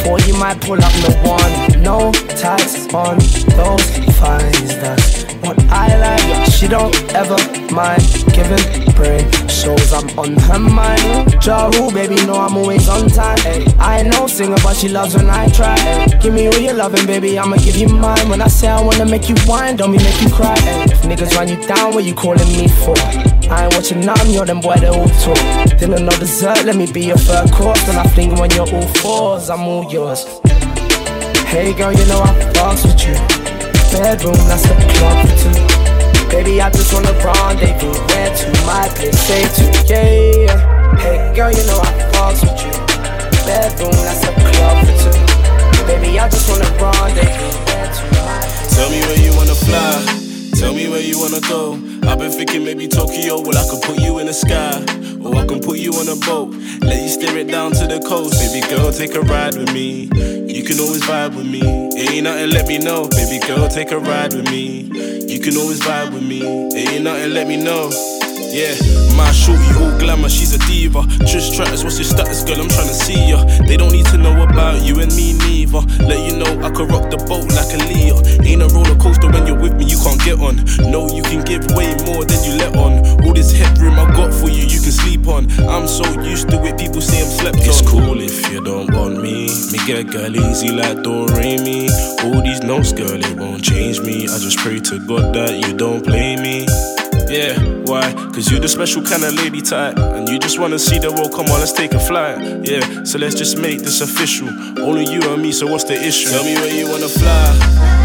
Before you might pull up the one. No ties on those fines. That's what I like. She don't ever mind giving brain. Shows I'm on her mind. Jahu, baby, know I'm always on time. Ay, I know singer, but she loves when I try. Ay, give me all your loving, baby, I'ma give you mine. When I say I wanna make you whine, don't me make you cry. Ay, if niggas run you down, what you calling me for? I ain't watching none, you're them boy, they all talk. Didn't know dessert, let me be your third course. When I fling when you're all fours, I'm all yours. Hey girl, you know I fucks with you. Bedroom, that's a club for two. Baby, I just wanna rendezvous. Where to? My place, say to. Yeah, yeah. Hey girl, you know I fucks with you. Bedroom, that's a club for two. Baby, I just wanna rendezvous. Where to? My place. Tell me where you wanna fly. Tell me where you wanna go. I've been thinking maybe Tokyo. Well, I could put you in the sky. Or I can put you on a boat. Let you steer it down to the coast. Baby girl, take a ride with me. You can always vibe with me. It ain't nothing, let me know. Baby girl, take a ride with me. You can always vibe with me. It ain't nothing, let me know. Yeah, my shorty all glamour, she's a diva. Trish Stratus, what's your status, girl? I'm tryna see ya. They don't need to know about you and me neither. Let you know I could rock the boat like a Leo. Ain't a roller coaster when you're with me, you can't get on. No, you can give way more than you let on. All this headroom I got for you, you can sleep on. I'm so used to it, people say I'm slept It's on. cool if you don't want me. Me get girl easy like Doremi. All these notes, girl, it won't change me. I just pray to God that you don't play me. Yeah, why? Cause you're the special kind of lady type. And you just wanna see the world, come on, let's take a flight. Yeah, so let's just make this official. Only you and me, so what's the issue? Tell me where you wanna fly.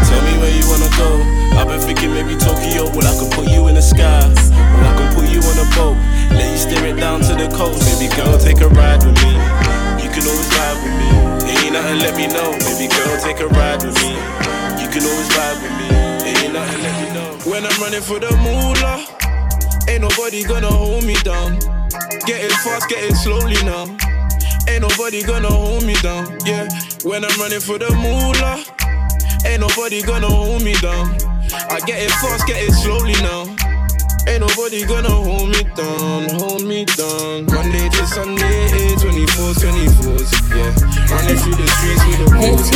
Tell me where you wanna go. I've been thinking maybe Tokyo. Well, I could put you in the sky. Or I can put you on a boat. Let you steer it down to the coast. Baby girl, take a ride with me. You can always ride with me. Ain't nothing, let me know. Baby girl, take a ride with me. You can always ride with me. When I'm running for the moolah, ain't nobody gonna hold me down. Get it fast, get it slowly now. Ain't nobody gonna hold me down. Yeah, when I'm running for the moolah, ain't nobody gonna hold me down. I get it fast, get it slowly now. Ain't nobody gonna hold me down, hold me down. Monday to Sunday, 24, 24s, yeah. Running through the streets with the rules.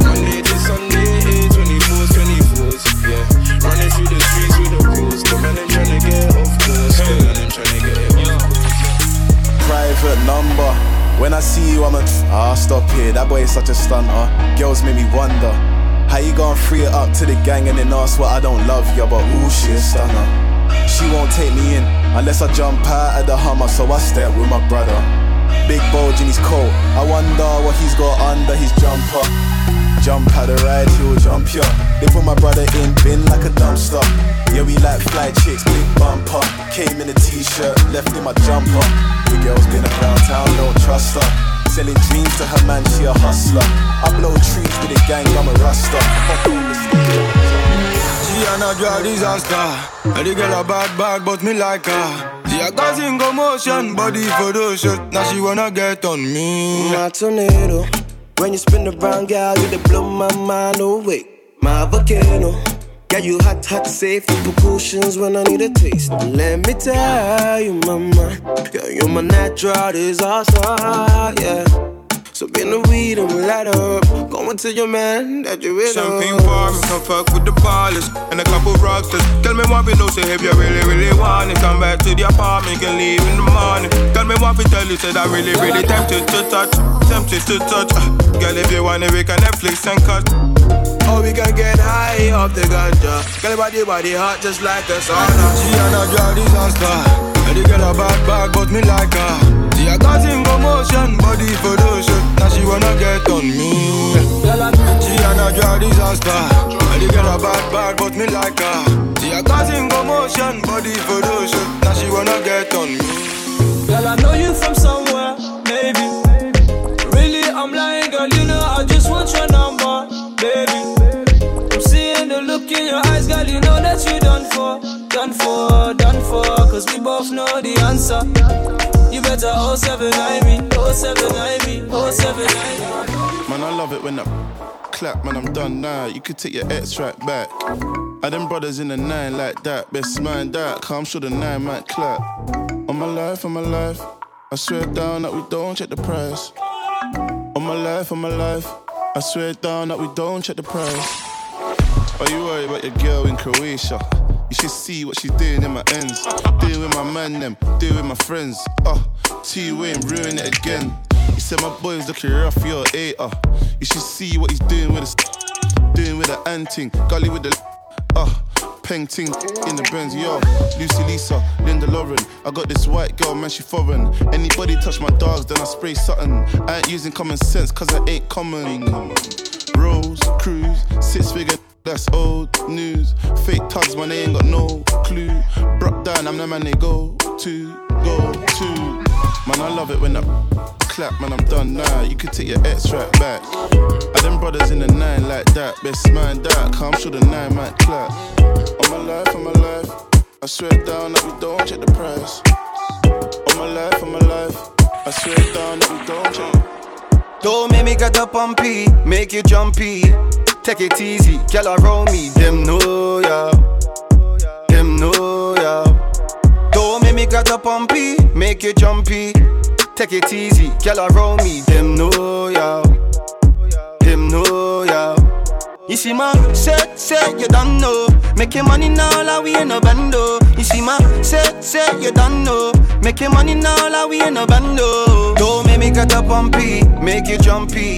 Monday to Sunday, 24, 24s, yeah. Running through the streets with the rules. The man, I'm tryna get off course. The man, I'm tryna get off course. Private number. When I see you, I'm a ah stop here. That boy is such a stunter. Girls make me wonder how you gonna free it up to the gang and then ask what I don't love ya? but ooh she a stunner. She won't take me in unless I jump out of the Hummer, so I step with my brother. Big bulge in his coat. I wonder what he's got under his jumper. Jump out the ride, he'll jump ya. They put my brother in bin like a dumpster. Yeah, we like fly chicks, big bumper. Came in a t-shirt, left in my jumper. The girl's been around town, don't trust her. Selling dreams to her man, she a hustler. I blow trees with a gang, I'm a rasta. She and a girl disaster. And the girl a bad bad, but me like her. She a causing commotion, body for those shots. Now she wanna get on me. My tornado. When you spin around, girl, you dey blow my mind away. My volcano. Yeah, you hot, hot, safety precautions when I need a taste. Let me tell you, mama, yeah, you're my natural disaster, yeah. So bring the weed and light up. Going to your man that you with Champagne bar, me come fuck with the ballers and a couple rocksters. Tell me what we know, say if you really, really want it, come back to the apartment, can leave in the morning. Tell me what we tell you, said I really, really tempted to touch, tempted to touch. Girl, if you want it, we can Netflix and cut. Oh, we can get high off the ganja. Girl, body, body hot just like a sauna. She and a drug disaster. And they get a bad bag, but me like her. She a got in commotion, body for shit. Now she wanna get on me. She and a drug disaster. And they get a bad bag, but me like her. She a got in commotion, body for shit. Now she wanna get on me. Girl, I know you from somewhere, in your eyes, girl. You know that you done for, done for, done for. Cause we both know the answer. You better 079 me, 079 me, 079 me. Man, I love it when I clap, man, I'm done now. You could take your X track back. I them brothers in the nine like that. Best man that, come sure the nine might clap. On my life, on my life. I swear down that we don't check the price. On my life, on my life. I swear down that we don't check the price. Are you worried about your girl in Croatia? You should see what she's doing in my ends. Dealing with my man, them, dealing with my friends. Uh, T Wayne ruin it again. He said my boy's looking rough, you're a. You should see what he's doing with the doing with the anting, gully with the uh peng ting in the Benz, yo. Lucy Lisa, Linda Lauren. I got this white girl, man, she foreign. Anybody touch my dogs, then I spray something. I ain't using common sense, cause I ain't common. Rose, cruise, six figure. That's old news. Fake tugs, man, they ain't got no clue. Brock down, I'm the man they go to, go to. Man, I love it when I clap, man, I'm done now. You could take your X track back. I them brothers in the nine like that. Best man that, come sure the nine might clap. On my life, on my life. I swear down that we don't check the price. On my life, on my life. I swear down that we don't check. Don't make me get up on P, make you jumpy. Take it easy, girl around me, them know ya. Them know ya. Don't make me get up on P, make you jumpy. Take it easy, girl around me, them know ya. Them know ya. You see my set, set, you don't know. Making money now, like we in a bando. You see my set, set, you don't know. Making money now, like we in a bando. Don't make me get up on P, make you jumpy.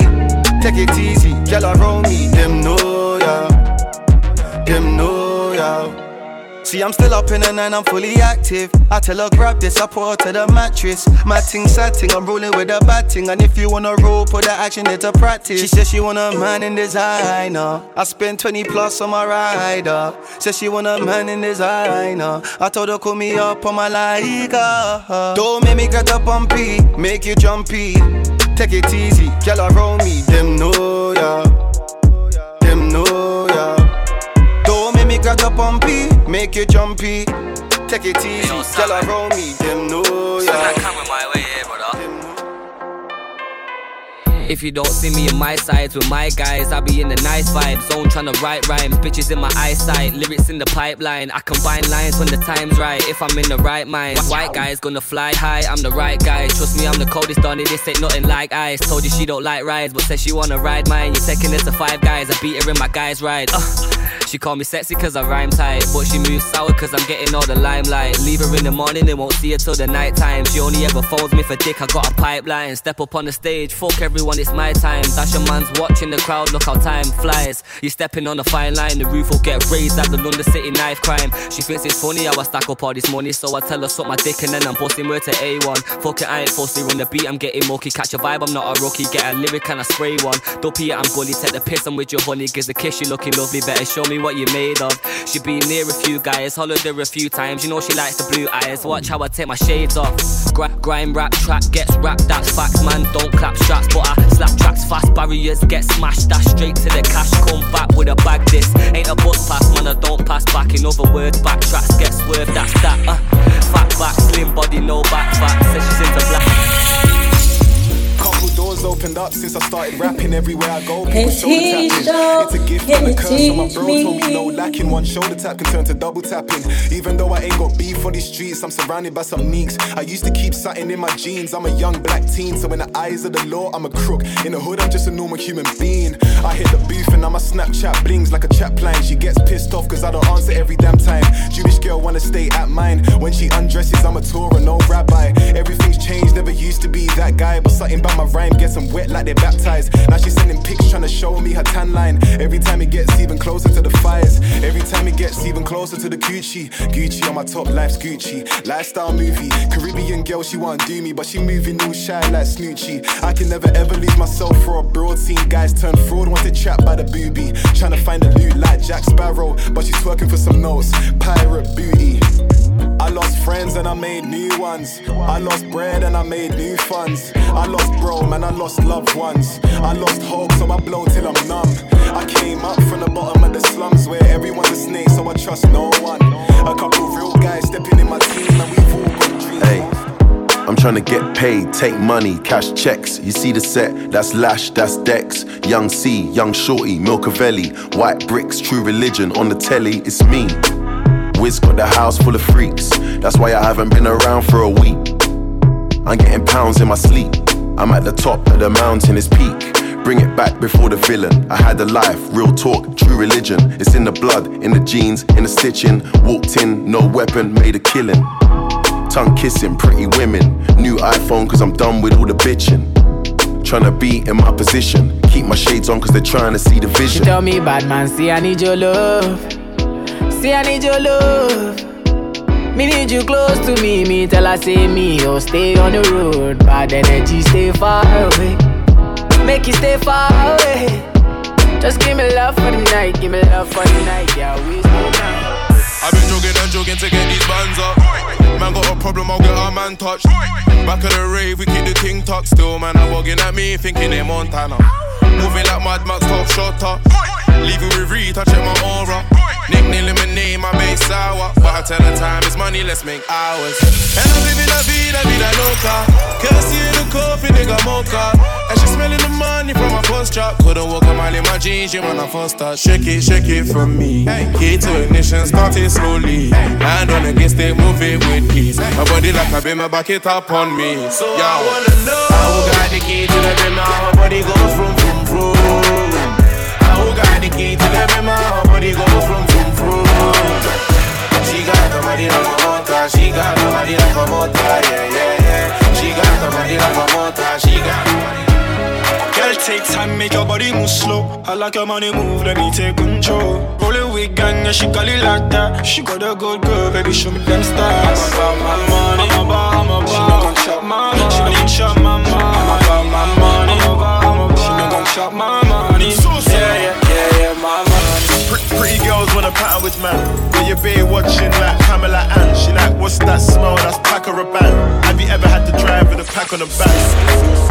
Take it easy, girl around me, them know ya. Them know ya. See, I'm still up in the nine, I'm fully active. I tell her grab this, I put her to the mattress. My ting, sad ting, I'm rolling with a bad ting. And if you wanna roll, put that action into practice. She says she want a man in designer. I spent 20 plus on my rider. Says she want a man in designer. I told her call me up on my Liga. Don't make me get up P, make you jumpy. Take it easy, girl around me, them know ya. Them know ya. Don't make me get up on P, make you jumpy. Take it easy, girl around me, them know ya. If you don't see me in my sides with my guys, I be in the nice vibe zone trying to write rhymes. Bitches in my eyesight, lyrics in the pipeline. I combine lines when the time's right. If I'm in the right mind, white guys gonna fly high. I'm the right guy. Trust me, I'm the coldest on it. This ain't nothing like ice. Told you she don't like rides, but says she wanna ride mine. You're taking this to five guys. I beat her in my guys' ride. Uh. She call me sexy cause I rhyme tight, but she moves sour cause I'm getting all the limelight. Leave her in the morning, they won't see her till the night time. She only ever phones me for dick, I got a pipeline. Step up on the stage, fuck everyone, it's my time. Dash your man's watching the crowd, look how time flies. You stepping on the fine line, the roof will get raised at the London City knife crime. She thinks it's funny how I stack up all this money, so I tell her suck my dick and then I'm posting word to A1. Fuck it, I ain't to run the beat, I'm getting mokey. Catch a vibe, I'm not a rookie. Get a lyric and I spray one. Dopey, I'm gully, take the piss, I'm with your honey. Gives a kiss, you looking lovely, better show me what you made of. She been near a few guys, hollowed her a few times. You know she likes the blue eyes. Watch how I take my shades off. Gra- grime rap track gets rapped, that's facts, man. Don't clap straps, but I slap tracks fast. Barriers get smashed, dash straight to the cash. Come back with a bag. This ain't a bus pass, man. I don't pass back. In other words, back tracks get swerved. That's that. Uh, fat back, slim body, no back fat. Says she's into black. Doors open turned up since I started rapping. Everywhere I go, people shoulder he tapping. It's a gift and a curse. So my teach bro told me me. no lacking. One shoulder tap can turn to double tapping. Even though I ain't got beef for these streets, I'm surrounded by some neeks. I used to keep something in my jeans. I'm a young black teen, so in the eyes of the law, I'm a crook. In the hood, I'm just a normal human being. I hit the booth and I'm a Snapchat blings like a chat line. She gets pissed off cause I don't answer every damn time. Jewish girl wanna stay at mine. When she undresses, I'm a Torah, no rabbi. Everything's changed, never used to be that guy. But something about my rhyme gets them wet like they're baptized. Now she's sending pics trying to show me her tan line. Every time it gets even closer to the fires. Every time it gets even closer to the Gucci. Gucci on my top, life's Gucci. Lifestyle movie. Caribbean girl, she won't do me, but she moving all shy like Snoochie. I can never ever lose myself for a broad scene. Guys turn fraud, want to trap by the booby. Trying to find a loot like Jack Sparrow, but she's twerking for some notes. Pirate booty. I lost friends and I made new ones. I lost bread and I made new funds. I lost bro, man, I lost loved ones. I lost hope, so I blow till I'm numb. I came up from the bottom of the slums where everyone's a snake, so I trust no one. A couple real guys stepping in my team, and we've all got dreams. Hey, I'm trying to get paid, take money, cash checks. You see the set, that's Lash, that's Dex. Young C, Young Shorty, Milkavelli, White Bricks, True Religion on the telly, it's me. Wiz got the house full of freaks, that's why I haven't been around for a week. I'm getting pounds in my sleep. I'm at the top of the mountain, it's peak. Bring it back before the villain. I had a life, real talk, true religion. It's in the blood, in the jeans, in the stitching. Walked in, no weapon, made a killing. Tongue kissing, pretty women. New iPhone, cause I'm done with all the bitching. Tryna be in my position. Keep my shades on, cause they're trying to see the She vision. tell me, bad man, see I need your love. See I need your love. Me need you close to me. Me tell her say me, oh stay on the road. Bad energy, stay far away. Make you stay far away. Just give me love for the night, give me love for the night, yeah. We slow down. I've been jogging and jogging to get these bands up. Man got a problem, I'll get our man touched. Back of the rave, we keep the ting tucked still. Man, I'm walking at me, thinking they Montana. Moving like Mad Max, top shutter. Leaving with Reed, I check my aura. Nickname my base sour. But I tell the time is money, let's make hours. And I'm living la vida, vida loca. Kirsty in the coffee, nigga mocha. And she smelling the money from my first drop. Couldn't walk a mile in my jeans, you when I first start. Shake it, shake it for me. Key to ignition, start it slowly. Hand on the gas, they move it with ease. My body like a beamer, back it up on me. So I wanna know how got the key to the how my body goes from from from. How got the key to the how my body goes from. She got the body like a motor, yeah yeah yeah. She got the body like a motor, she got the body. Girl, take time, make your body move slow. I like your money move, let me take control. Roll it with gang, yeah, she call it like that. She got a good girl, baby, show me them stars. I'm about my money, I'm about, I'm about. She no gon' chop my money, she no gon' chop my money. I'm about my money, I'm about, I'm about. She no gon' chop my money. Girls wanna pattern with man. Got your bae watching like Pamela Ann. She like, what's that smell? That's pack or a band. Have you ever had to drive with a pack on the back?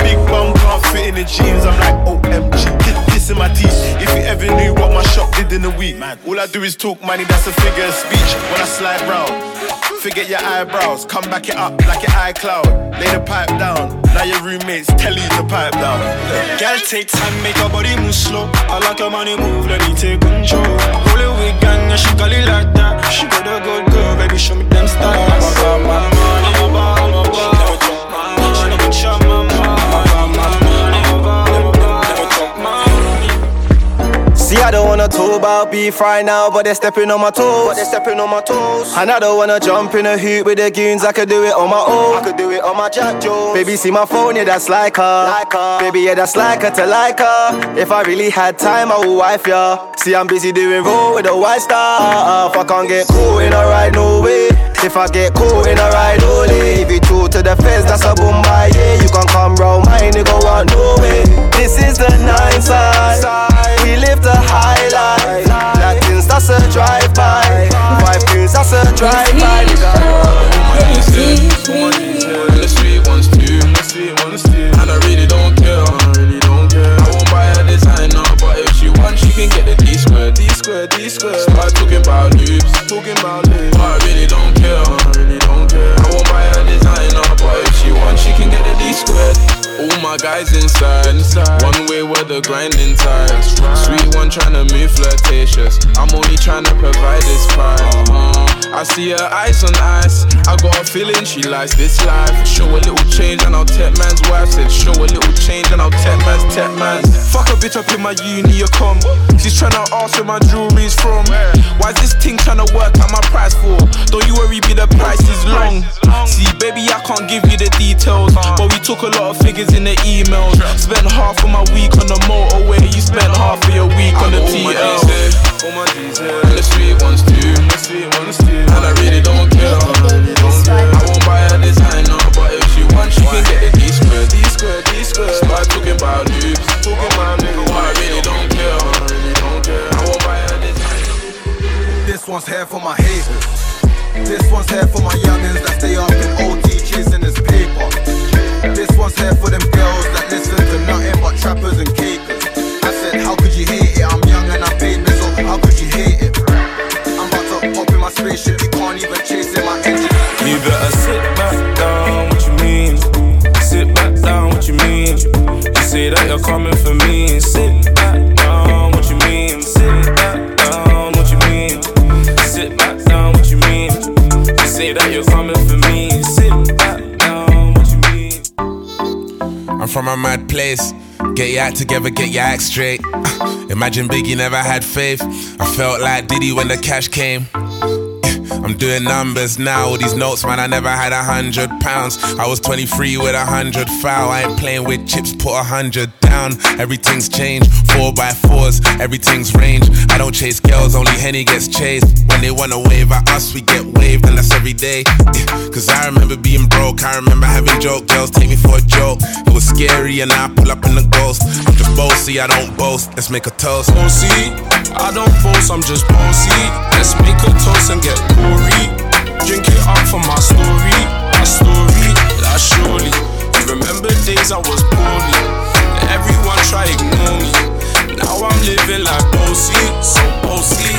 Big bum can't fit in the jeans. I'm like, OMG, kiss, in my teeth. If you ever knew what my shop did in a week, man. all I do is talk money. That's a figure of speech when I slide round. Forget your eyebrows, come back it up like your iCloud. Lay the pipe down. Now your roommates tell you to pipe down. Girl, take time, make your body move slow. I like your money move, let me take control. Gang, yeah, she call it like that. She got a good girl, baby, show me them stars. I'm about my money, I'm about, I'm about. I don't wanna talk about beef right now, but they're stepping on my toes. But they're stepping on my toes. And I don't wanna jump in a hoop with the goons. I could do it on my own. I could do it on my Jack Jones. Baby, see my phone, yeah, that's like her. Like her. Baby, yeah, that's like her to like her. If I really had time, I would wife ya. See, I'm busy doing roll with a white stuff. If I can't get caught in a ride, no way. If I get caught in a ride, only if you true to the fence, that's a boom by yeah. You can come round mine, nigga, want no way. This is the nine side. We live the high life. Latins, that's a drive by. Five tunes, that's a drive by. The sweet ones too. The sweet ones too. And I really don't care. I really don't care. I won't buy a designer, but if she wants, she can get the D square. D square, D square. Start talking about loops. Talking about loops. My guys inside, One way inside. the grinding tires. Sweet one trying to move flirtatious. I'm only trying to provide this pride. Uh-huh. I see her eyes on ice. I got a feeling she likes this life. Show a little change and I'll tech man's wife. Said show a little change and I'll tech man's tech man. Fuck a bitch up in my uni, come. She's trying to ask where my jewelry's from. Why's this thing trying to work out my price for? Don't you worry, be the price is long. See, baby, I can't give you the details. But we took a lot of figures in the emails. Spent half of my week on the motorway. You spent half of your week on the TL. And the sweet ones too. And I really don't care. I won't buy a designer, but if she wants, she can get the D squared. D squared, D squared. Start talking about loops. Talking about niggas. I really don't care. I won't buy a designer. This one's here for my haters. This one's here for my youngins that stay up in OT chasing this paper. This one's here for them girls that listen to nothing but trappers and cakers. I said, how could you hate it? I'm young and I paid me, so how could you hate it? I'm about to pop in my spaceship, you can't even chase it, my engine. You better sit back down, what you mean? Sit back down, what you mean? You say that you're coming for me. Mad place. Get your act together, get your act straight. Imagine Biggie never had faith. I felt like Diddy when the cash came. I'm doing numbers now. All these notes, man, I never had a hundred pounds. I was 23 with a hundred foul. I ain't playing with chips, put a hundred down. Everything's changed. Four by fours, everything's range. I don't chase girls, only Henny gets chased. When they wanna wave at us, we get waved, and that's every day. Eh, Cause I remember being broke. I remember having joke girls take me for a joke. It was scary, and I pull up in the ghost. I'm just bossy, I don't boast. Let's make a toast. Bossy, I don't boast, I'm just bossy. Let's make a toast and get gory. Drink it up for my story, my story. That's surely. You remember days I was poorly. Everyone try ignore me. Now I'm living like bossy, so bossy.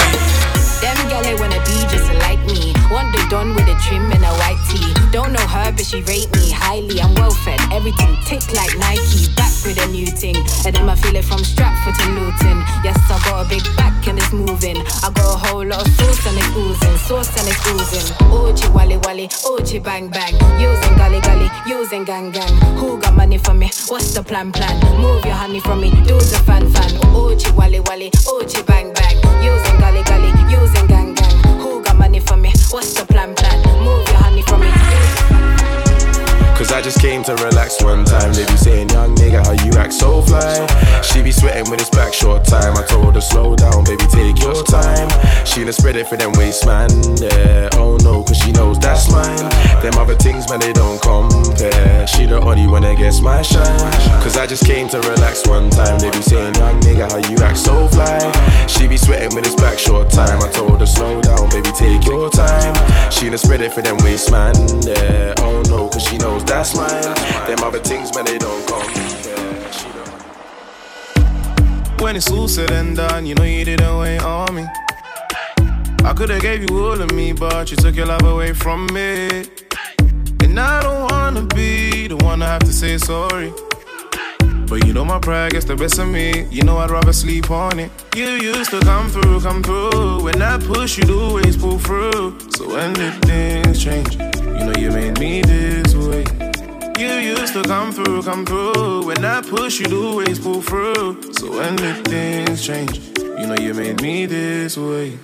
Them galley wanna be just like me. One day done with Don't know her, but she rate me highly. I'm well fed, everything tick like Nike. Back with a new thing. And then I feel it from Stratford to Luton. Yes, I got a big back and it's moving. I got a whole lot of sauce and it's oozing. Sauce and it's oozing. Ochi wally wally, ochi bang bang. Using gully gully, using gang gang. Who got money for me? What's the plan plan? Move your honey from me, do the fan fan. Ochi wally wally, ochi bang bang. Using gully gully, using money for me? What's the plan plan? Move your honey from me. Cause I just came to relax one time. They be saying, young nigga, how you act so fly. She be sweating when it's back short time. I told her, slow down, baby, take your time. She done spread it for them waist, man. Yeah, oh no, cause she knows that's mine. Them other things, man, they don't compare. She one that gets my shine. Cause I just came to relax one time. They be saying, young nigga, how you act so fly. She be sweating with it's back short time. I told her, slow down, baby, take your time. She done spread it for them waist, man. Yeah, oh no, cause she knows that's mine. Them other things, man, they don't don't When it's all said and done, you know you didn't wait on me. I could've gave you all of me, but you took your love away from me. And I don't wanna be to have to say sorry. But you know my pride gets the best of me. You know I'd rather sleep on it. You used to come through, come through. When I push, you'd always pull through. So when did things change? You know you made me this way. You used to come through, come through. When I push, you'd always pull through. So when did things change? You know you made me this way.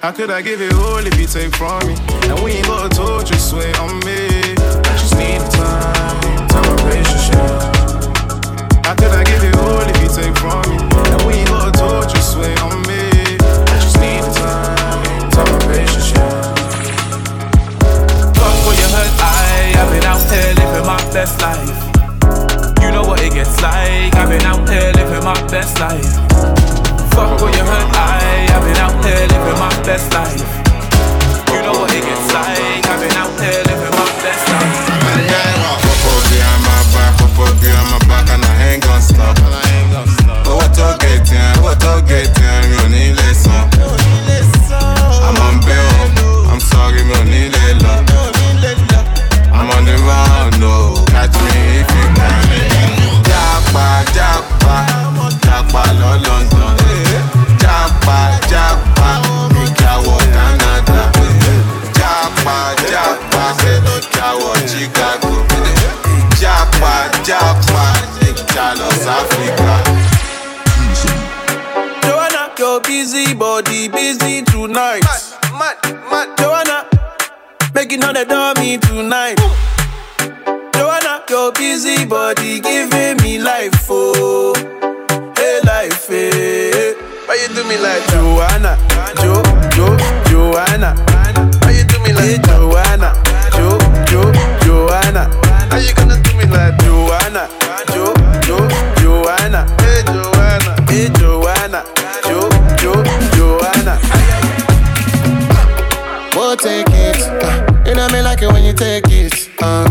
How could I give it all if you take from me? And we ain't got a torch, just sway on me. I just need time I give it all if you take from me? And on me. I just need time, time and patience. Fuck what you heard, I I've been out here living my best life. You know what it gets like. I've been out here living my best life. Fuck what you heard, I I've been out here living my best life. You know what it gets like. I've been out here living Hungry on my back and I ain't gon' stop. But Owó tó get tiẹ̀, what I get tiẹ̀, mi ò ní lè I'm on bail. I'm sorry, mi ò ní lè lọ. I'm on the run. o, catch me if you can. Jackpot, jackpot, jackpot lọ London. Jackpot. Japa, Jalos Africa. Joanna, you're busy, body busy tonight. Mad, mad, mad. Joanna, making all the dummy tonight. Boom. Joanna, you're busy, body giving me life, oh, hey life, hey. Why you do me like Joanna, Jo, Jo, Joanna? Why you do me like hey, Joanna, Jo, Jo, Joanna? How you gonna do me like Joanna, Jo, Jo, Joanna? Hey Joanna, hey Joanna, Jo, Jo, Joanna. We'll take it. Uh, you know me like it when you take it. Uh,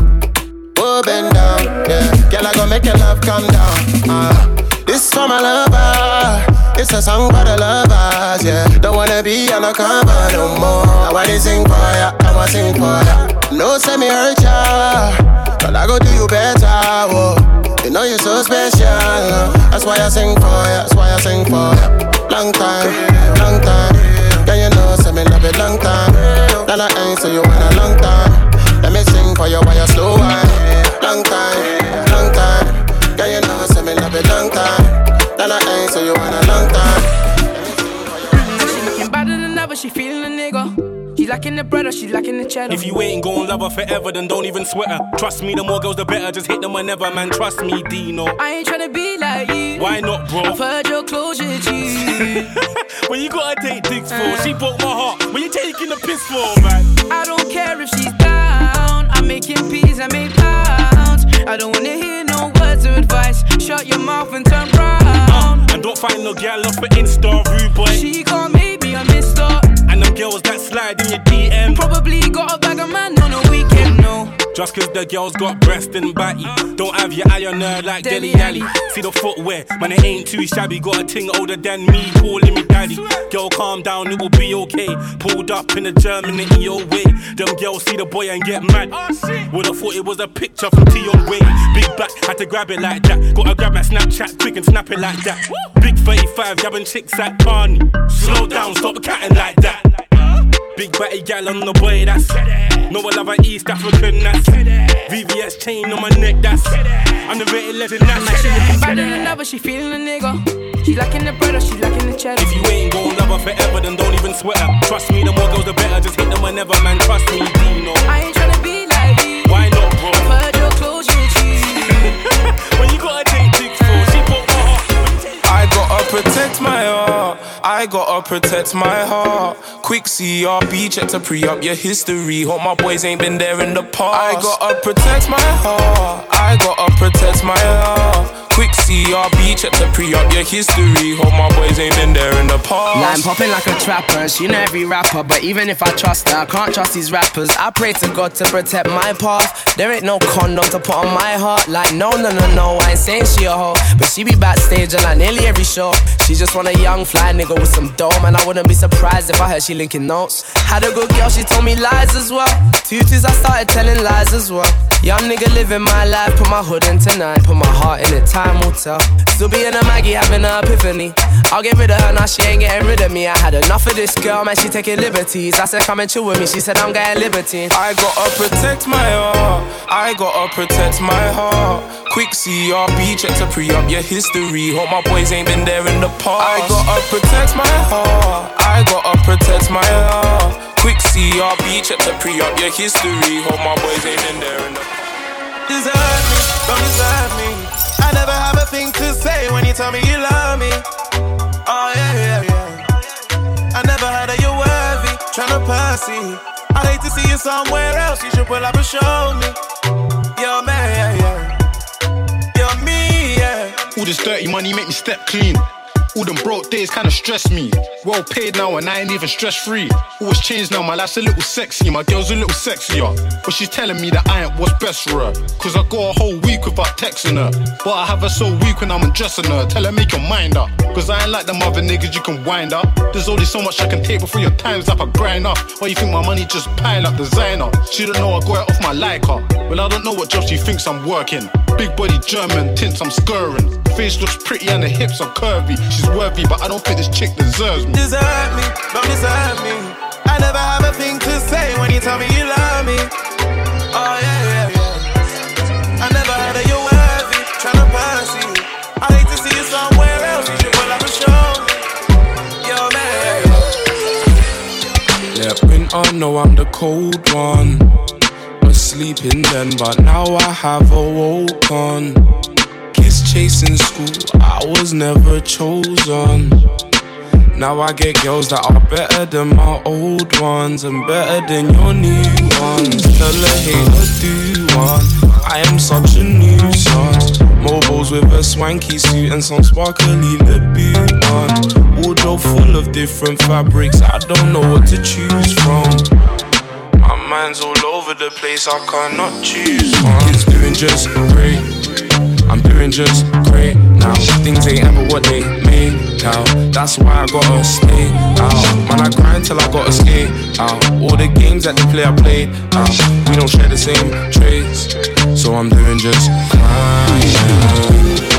we'll bend down. Yeah, girl, I gon' make your love come down. Uh, this for my lover. It's a song for the lovers. Yeah, don't wanna be on the cover no more. I wanna sing for ya. I wanna sing for ya. No, say me hurt ya. But I go do you better. Whoa. You know you're so special. That's why I sing for ya. That's why I sing for ya. Long time, long time. Girl, you know, say me love it long time. Girl, I ain't so you want a long time. Let me sing for you while you slow wine. Long time, long time. Girl, you know, say me love it long time. Girl, I ain't so you want a long time. She looking better than ever, she feeling a nigga. She lacking the bread or she lacking the cheddar. If you ain't gon' love her forever, then don't even sweat her. Trust me, the more girls, the better. Just hit them whenever, man. Trust me, Dino. I ain't tryna be like you. Why not, bro? I've heard your closure, G. when you gotta take dicks for, uh. she broke my heart. When you taking the piss for, man? I don't care if she's down. I'm making peas, I make pounds. I don't wanna hear no words of advice. Shut your mouth and turn round. Uh, and don't find no gal off for Insta, rude boy. She can't make me a mister. And them girls that slide in your DM. Probably got a bag of man on a weekend. Just cause the girls got breast and batty. Don't have your eye on her like Dele Alli. See the footwear, man, it ain't too shabby. Got a ting older than me, calling me daddy. Girl, calm down, it will be okay. Pulled up in a German in your way. Them girls see the boy and get mad. Would've thought it was a picture from Tion Way. Big back, had to grab it like that. Gotta grab my Snapchat quick and snap it like that. Big 35, grabbing chicks at Barney. Slow down, stop catting like that. Big batty gal on the boy, that's No, I love an East African, that's VVS chain on my neck, that's Underrated legend, that's She looking better than ever, she feeling a nigga. She lacking the bread or she lacking the cheddar. If you ain't gon' love her forever, then don't even sweat her. Trust me, the more girls, the better. Just hit them whenever, man. Trust me, Dino. I ain't tryna be like you. Why not, bro? I've heard your closure, G. when you gotta take dicks I gotta protect my heart. I gotta protect my heart. Quick CRB, check to pre up your history. Hope my boys ain't been there in the past. I gotta protect my heart. I gotta protect my heart. Quick CRB, check to pre up your history. Hope my boys ain't in there in the past. Line popping like a trapper, she know every rapper. But even if I trust her, I can't trust these rappers. I pray to God to protect my path. There ain't no condom to put on my heart. Like, no, no, no, no, I ain't saying she a hoe. But she be backstage on like nearly every show. She just want a young fly nigga with some dough. and I wouldn't be surprised if I heard she linking notes. Had a good girl, she told me lies as well. Tutus, I started telling lies as well. Young nigga living my life, put my hood in tonight, put my heart in it, time will tell. Still be in a Maggie having an epiphany. I'll get rid of her, now she ain't getting rid of me. I had enough of this girl, man, she taking liberties. I said, come and chill with me, she said, I'm getting liberty. I gotta protect my heart. I gotta protect my heart. Quick CRB, check to pre up your history. Hope my boys ain't been there in the past. I gotta protect my heart. I gotta protect my heart. Quick CRB, check to pre up your history. Hope my boys ain't been there in the past. Deserve me, don't deserve me. I never have a thing to say when you tell me you love me. Oh yeah, yeah, yeah. I never heard that you're worthy, tryna pursy. I'd hate to see you somewhere else. You should pull up and show me. You're me, yeah, yeah. You're me, yeah. All this dirty money make me step clean. All them broke days kinda stress me. Well paid now and I ain't even stress free. Always changed now, my life's a little sexy. My girl's a little sexier. But she's telling me that I ain't what's best for her. Cause I go a whole week without texting her. But I have her so weak when I'm undressing her. Tell her make your mind up. Cause I ain't like them other niggas you can wind up. There's only so much I can take before your time's up. I grind up. Why you think my money just pile up designer? She don't know I got it off my like her. Well, I don't know what job she thinks I'm working. Big body German, tints I'm scurring. Face looks pretty and the hips are curvy. She's worthy, but I don't think this chick deserves me. Deserve me, don't deserve me. I never have a thing to say when you tell me you love me. Oh yeah, yeah, yeah. I never heard that you're worthy, tryna pass you. I hate to see you somewhere else, you should pull up and show me. Yo, man. Yeah, winter, no, I'm the cold one. Was sleeping then, but now I have awoken. Chasing school, I was never chosen. Now I get girls that are better than my old ones and better than your new ones. Tell a hater do one. I am such a nuisance. Mobiles with a swanky suit and some sparkly lip on. Wardrobe full of different fabrics. I don't know what to choose from. My mind's all over the place. I cannot choose one. It's doing just great. I'm doing just great now. Things ain't ever what they made out. That's why I gotta stay out. Man, I grind till I gotta skate out. All the games that they play, I played out. We don't share the same traits, so I'm doing just fine.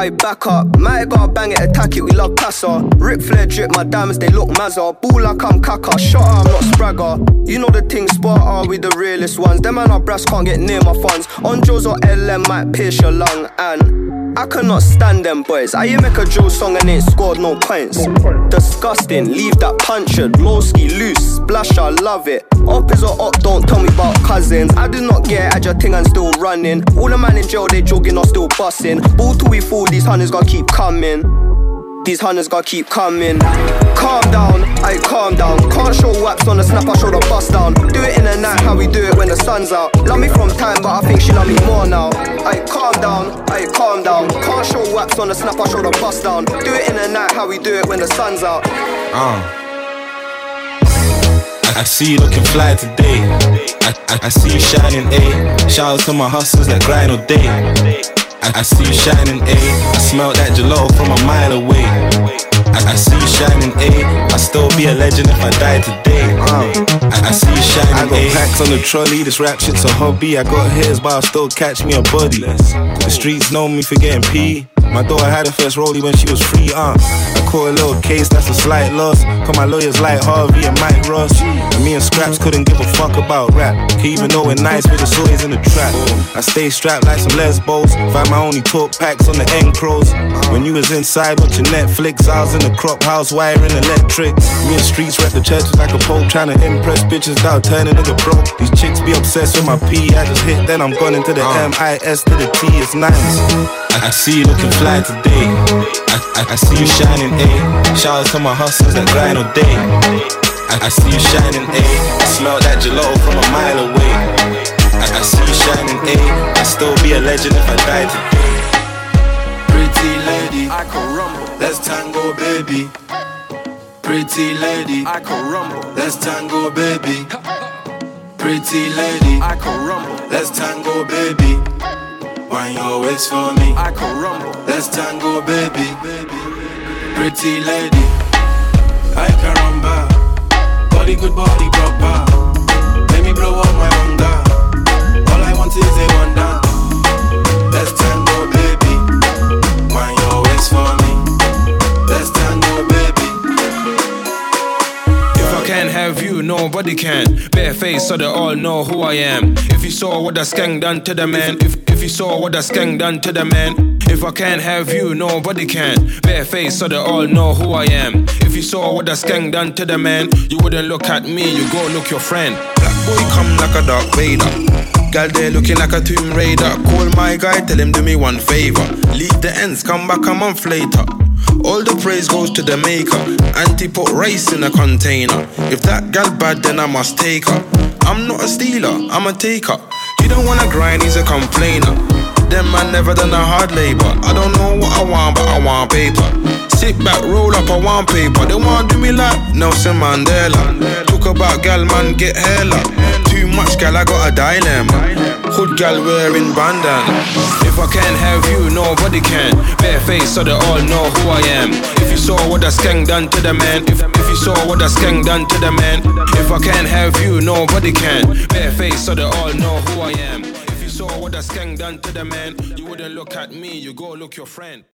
Up, I back up. Might gotta bang it, attack it, we love passer. Ric Flair drip, my diamonds, they look mazza. Ball like I'm Kaká, shot I'm not spragger. You know the thing, are we the realest ones. Them man are brass, can't get near my funds. On Joe's or LM might pierce your lung, and I cannot stand them boys. I hear make a Joe song and ain't scored no points. Disgusting, leave that punctured. Lowski loose, splash, I love it. Up is or up, don't tell me about cousins. I do not get at your thing and still running. All the man in jail, they jogging or still bussing. Ball till we fall, these hunters gotta keep coming. These hunters gotta keep coming. Calm down, I calm down. Can't show waps on the snap, I show the bust down. Do it in the night, how we do it when the sun's out. Love me from time, but I think she love me more now. I calm down, I calm down. Can't show waps on the snap, I show the bust down. Do it in the night, how we do it when the sun's out. Uh. I, I see you looking fly today. I, I, I see you shining, A. Shout out to my hustlers that grind all day. I, I see you shining, A. I smell that gelato from a mile away. I, I see you shining, A. I still be a legend if I die today. Uh, I, I see you shining, I got A. packs on the trolley, this rap shit's a hobby. I got hairs, but I still catch me a body. The streets know me for getting P. My daughter had her first rollie when she was free, uh. I caught a little case, that's a slight loss. Cause my lawyers like Harvey and Mike Ross. Me and Scraps couldn't give a fuck about rap. Even though we're nice, but it's always in the trap. I stay strapped like some lesbos. Find my only talk packs on the end crows. When you was inside watching Netflix, I was in the crop house wiring electrics. Me and streets rep the churches like a pope, trying to impress bitches without turning nigga broke. These chicks be obsessed with my P. I just hit, then I'm gone into the uh. M I S to the T. It's nice. I, I see you looking fly today. I, I, I see you shining, A. Shout out to my hustlers that grind all day. I, I see you shining, A. I smell that gelato from a mile away. I, I see you shining, A. I still be a legend if I die today. Pretty lady, I can rumble. Let's tango, baby. Pretty lady, I can rumble. Let's tango, baby. Pretty lady, I can rumble. Let's tango, baby. Wine your waist for me. I can rumble. Let's tango, baby. Pretty lady, I can rumble. Body good, body proper. Let me blow up my wonder. All I want is a wonder. Nobody can. Bare face so they all know who I am. If you saw what that skank done to the man, if, if you saw what that skank done to the man, if I can't have you, nobody can. Bare face so they all know who I am. If you saw what that skank done to the man, you wouldn't look at me, you go look your friend. Black boy come like a Darth Vader. Girl there looking like a Tomb Raider. Call my guy, tell him do me one favor. Leave the ends, come back a month later. All the praise goes to the maker. Auntie put rice in a container. If that gal bad, then I must take her. I'm not a stealer, I'm a taker. He don't wanna grind, he's a complainer. Them man never done a hard labor. I don't know what I want, but I want paper. Sit back, roll up, I want paper. They wanna do me like Nelson Mandela. Talk about gal, man, get hella. Much gal, I got a dilemma. Hood gal wearing bandana. If I can't have you, nobody can. Bare face so they all know who I am. If you saw what that skank done to the man, if, if you saw what that skank done to the man, if I can't have you, nobody can. Bare face so they all know who I am. If you saw what that skank done to the man, you wouldn't look at me, you go look your friend.